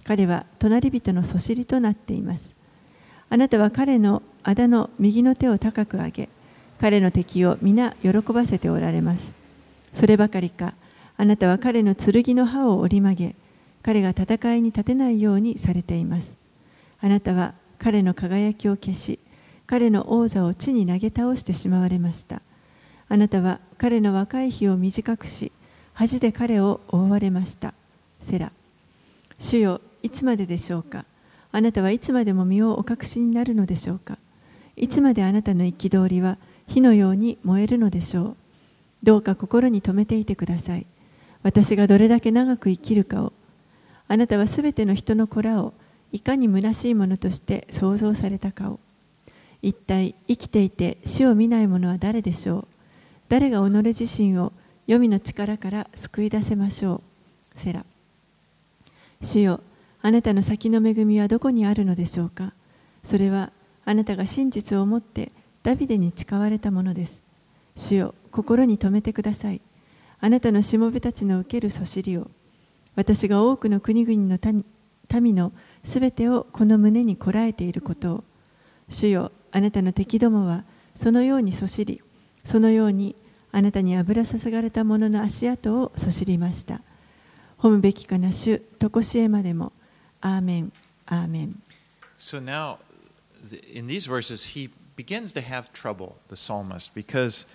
彼は隣人のそしりとなっていますあなたは彼のあだの右の手を高く上げ彼の敵を皆喜ばせておられますそればかりかあなたは彼の剣の刃を折り曲げ彼が戦いに立てないようにされていますあなたは彼の輝きを消し彼の王座を地に投げ倒してしまわれましたあなたは彼の若い日を短くし恥で彼を覆われました。セラ。主よ、いつまででしょうかあなたはいつまでも身をお隠しになるのでしょうか？いつまであなたの憤りは火のように燃えるのでしょう？どうか心に留めていてください。私がどれだけ長く生きるかを。あなたはすべての人の子らをいかに虚しいものとして創造されたかを。一体生きていて死を見ない者は誰でしょう？誰が己自身を黄泉の力から救い出せましょう？セラ。主よ、あなたの先の恵みはどこにあるのでしょうか？それはあなたが真実をもってダビデに誓われたものです。主よ、心に留めてください。あなたのしもべたちの受けるそしりを。私が多くの国々の民のすべてをこの胸にこらえていることを。主よ、あなたの敵どもはそのようにそしり、そのようにあなたに油注がれた者の足跡をそしりました。褒むべきかな主、とこしえまでも。アーメン、アーメン。 So now, th- in these verses, he begins to have trouble, the psalmist, because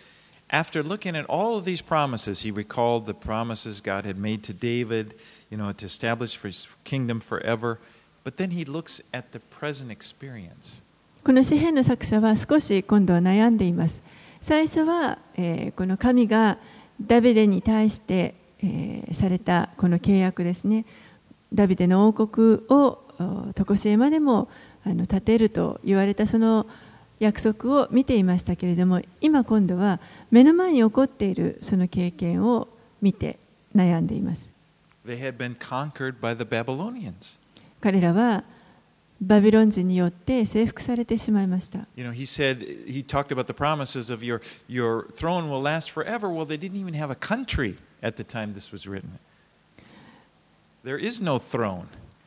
after looking at all of these promises, he recalled the promises God had made to David, you know, to establish his kingdom forever. But then he looks at the present experience. この詩篇の作者は少し今度は悩んでいます。最初は、えーこの神がダビデに対して、えーされたこの契約ですね。 ダビデの王国を常しえまでもあの建てると言われたその約束を見ていましたけれども今今度は目の前に起こっているその経験を見て悩んでいます.彼らはバビロン人によって征服されてしまいました You know, he said, he talked about the promises of your, your throne will last forever. Well, they didn't even have a country at the time this was written. There is no throne.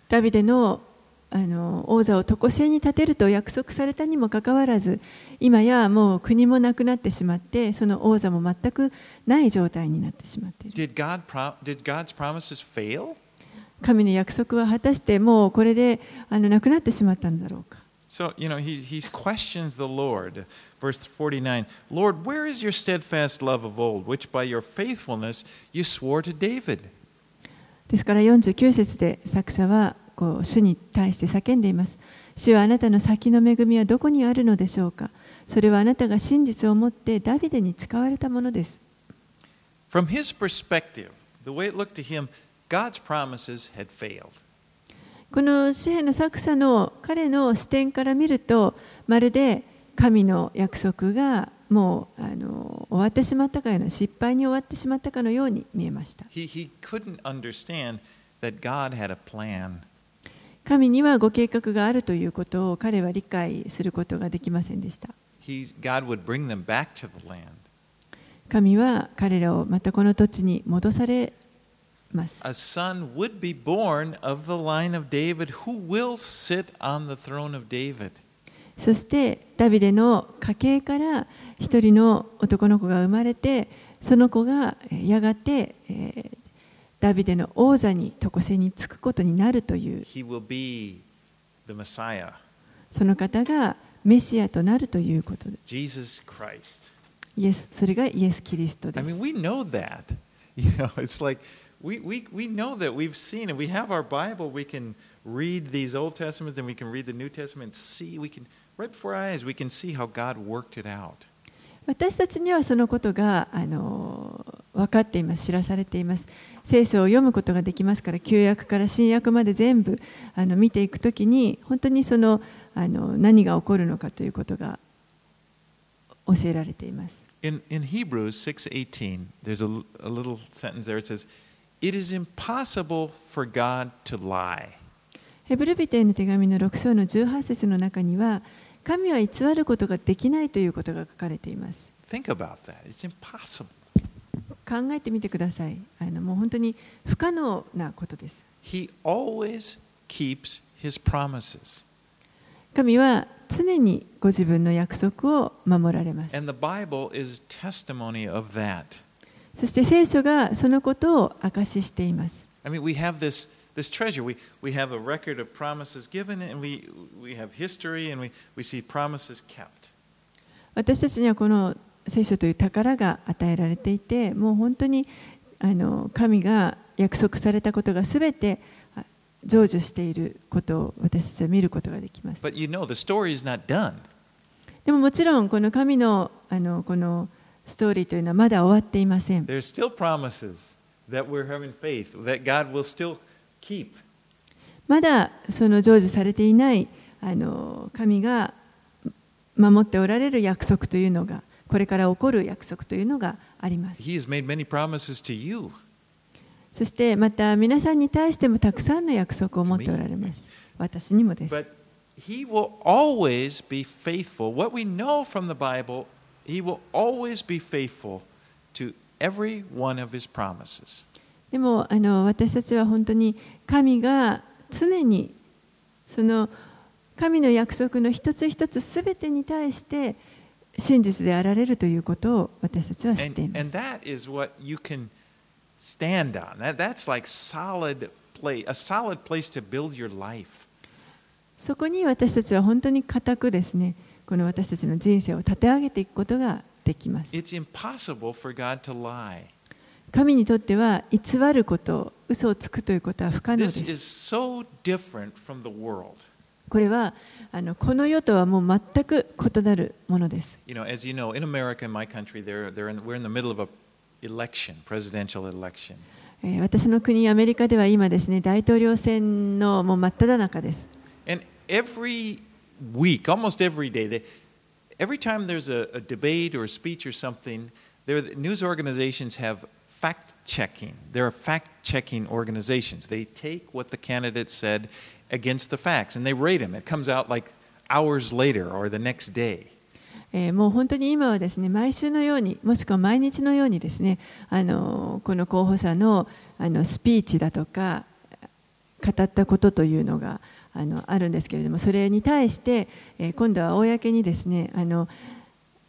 ダビデのあの王座を常しえに立てると約束されたにもかかわらず今やもう国もなくなってしまってその王座も全くない状態になってしまっている Did, God pro- did God's promises fail? 神の約束は果たしてもうこれであのなくなってしまったんだろうか So, you know, he, he questions the Lord. Verse 49 Lord, where is your steadfast love of old, which by your faithfulness you swore to David? ですから49節で作者はこう主に対して叫んでいます。主はあなたの先の恵みはどこにあるのでしょうか？それはあなたが真実を持ってダビデに使われたものです。From his perspective, the way it looked to him, God's promises had failed. この詩篇の作者の彼の視点から見るとまるで神の約束がもうあの終わってしまったかよな失敗に終わってしまったかのように見えました。神にはご計画があるということを彼は理解することができませんでした。神は彼らをまたこの土地に戻されます。そして、ダビデの家系から、一人の男の子が生まれてその子がえーやがて、えーダビデの王座に常しえにつくことになるという He will be the Messiah, その方がメシアとなるということで Jesus Christ. イエスそれがイエス・キリストで I す mean, we know that. You know, it's like we, we, we know that we've seen it. We have our Bible. We can read these Old Testaments and we can read the New Testament and see, we can, right before our eyes, we can see how God worked it out. 私たちにはそのことがあの分かっています知らされています聖書を読むことができますから旧約から新約まで全部あの見ていくときに本当にそのあの何が起こるのかということが教えられています In, in Hebrews 6:18, there's a, a little sentence there. It says, "It is impossible for God to lie." ヘブル人への手紙の6章の18節の中には神は偽ることができないということが書かれています Think about that. It's impossible. 考えてみてくださいあのもう本当に不可能なことです He always keeps his promises. 神は常にご自分の約束を守られます And the Bible is testimony of that. そして聖書がそのことを証ししています。I mean, we have this, this treasure. We, we have a record of promises given, and we, we have history, and we, we see promises kept. 私たちにはこの聖書という宝が与えられていて、もう本当にあの神が約束されたことがすべてあ成就していることを私たちは見ることができます。But you know, the story is not done. でももちろんこの神のあのこのストーリーというのはまだ終わっていません。There's still promises that we're having faith, that God will still keep. まだその成就されていないあの神が守っておられる約束というのがこれから起こる約束というのがあります。He has made many promises to you. そしてまた皆さんに対してもたくさんの約束を持っておられます。私にもです。But He will always be faithful. What we know from the Bible, He will always be faithful to every one of His promises. でもあの私たちは本当に神が常にその神の約束の一つ一つ全てに対して真実であられるということを私たちは知っています。And, そこに私たちは本当に固くですね、この私たちの人生を立て上げていくことができます。神にとっては偽ること、嘘をつくということは不可能です。これはあのこの世とはもう全く異なるものです。You know, as you know, in America, in my country, they're, they're in, we're in the middle of a election, presidential election. えー私の国アメリカでは今ですね、大統領選のもう真っ只中です。And every week, almost every day, they, every time there's a, a debate or a speech or something, there, the news organizations have fact checking. There are fact checking organizations. They take what the candidate said against the facts and they rate them. It comes out like hours later or the next day. えーもう本当に今はですね毎週のようにもしくは毎日のようにですねあのこの候補者のあのスピーチだとか語ったことというのがあのあるんですけれどもそれに対して、えー今度は公にですねあの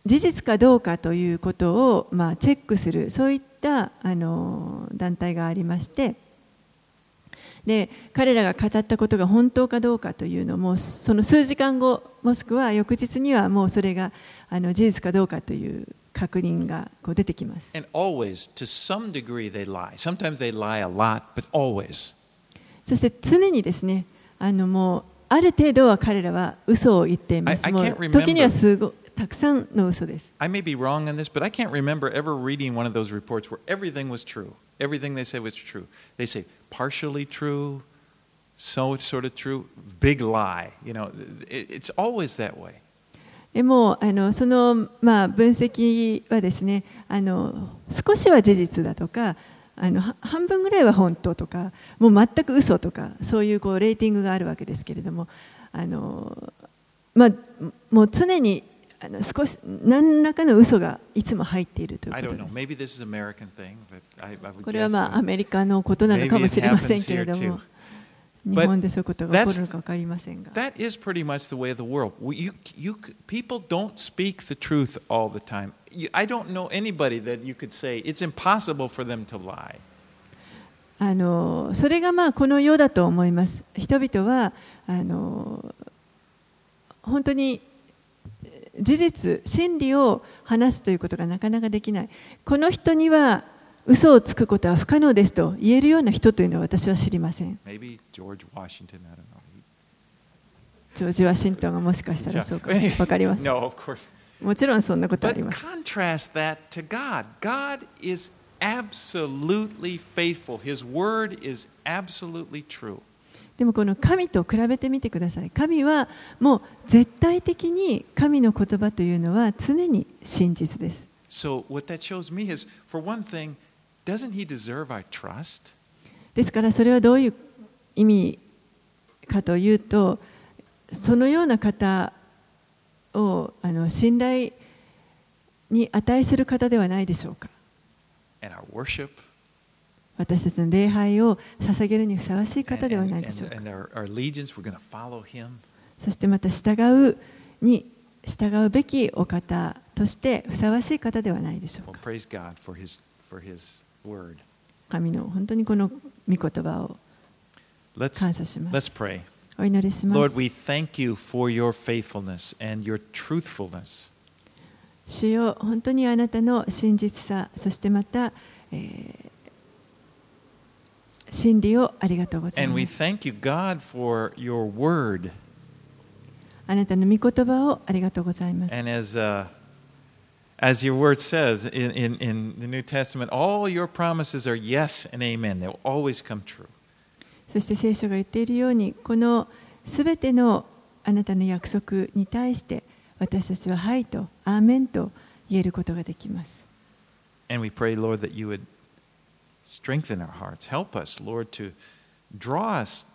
事実かどうかということを、まあ、チェックするそういったあの団体がありましてで彼らが語ったことが本当かどうかというのもその数時間後もしくは翌日にはもうそれがあの事実かどうかという確認がこう出てきます。And always, to some degree, they lie. Sometimes they lie a lot, but always. そして常にですねあのもうある程度は彼らは嘘を言っています。もう.時にはすごたくさんの嘘です。I may be wrong on this, but I can't remember ever reading one of those reports where everything was true. Everything they said was true. They say partially true, so sort of true, big lie. You know, it, it's always that way. でもあのその、まあ、分析はですねあの少しは事実だとかあのは半分ぐらいは本当とかもう全く嘘とかそういうこうレーティングがあるわけですけれどもあの、まあ、もう常にあの少し何らかの嘘がいつも入っているということで.す。これはまあアメリカのことなのかもしれませんけれども日本でそういうことが起こるのか分かりませんが。that is pretty much the way of the world. You, you, people don't speak the truth all the time. You, I don't know anybody that you could say it's impossible for them to lie. あのそれがまあこの世だと思います。人々はあの本当にえー事実、真理を話すということがなかなかできない。この人には嘘をつくことは不可能ですと言えるような人というのは私は知りません。ジョージ・ワシントンがもしかしたらそうか。わかります。もちろんそんなことあります。absolutely faithful his word is absolutely true でもこの神と比べてみてください。神はもう絶対的に神の言葉というのは常に真実です。So what that shows me is, for one thing, doesn't he deserve our trust? ですからそれはどういう意味かというとそのような方をあの信頼に値する方ではないでしょうか And our worship 私たちの礼拝を捧げるにふさわしい方ではないでしょうか。そしてまた従うに従うべきお方としてふさわしい方ではないでしょうか。神の本当にこの御言葉を感謝します。お祈りします。主よ本当にあなたの真実さ、そしてまた、え真理をありがとうござい And ま we す thank you, God, for your word. あなたの御言葉をありがとうございます And as, uh, as your word says in, in, in the New Testament, all your promises are yes and amen. They'll always come true. そして聖書が言っているようにこのすべてのあなたの約束に対して私たちは「はい」と「アーメン」と言えることができます And we pray, Lord, that you would strengthen our hearts. Help us, Lord, to draw us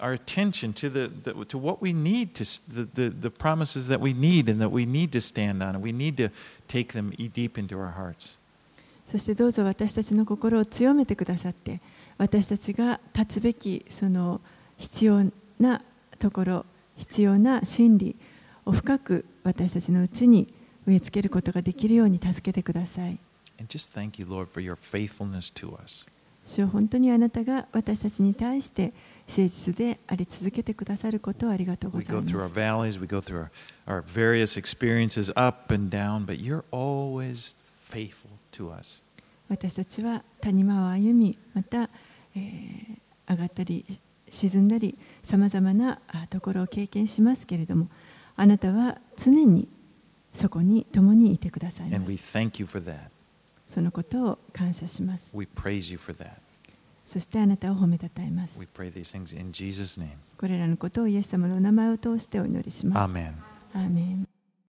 our attention to the, the to what we need to the, the, the promises that we need and that we need to stand on and we need to take them deep into our hearts. そしてどうぞ私たちの心を強めてくださって私たちが立つべきその必要なところ必要な真理を深く私たちのうちに植え付けることができるように助けてください。主よ本当にあなたが私たちに対して誠実であり続けてくださることをありがとうございます。私たちは谷間を歩み、また、えー、上がったり沈んだり、さまざまなところを経験しますけれども、あなたは常にそこに共にいてくださいます。そのことを感謝します。We praise you for that. そしてあなたを褒めたたえます。We pray these things in Jesus' name. これらのことをイエス様のお名前を通してお祈りします。Amen. アーメン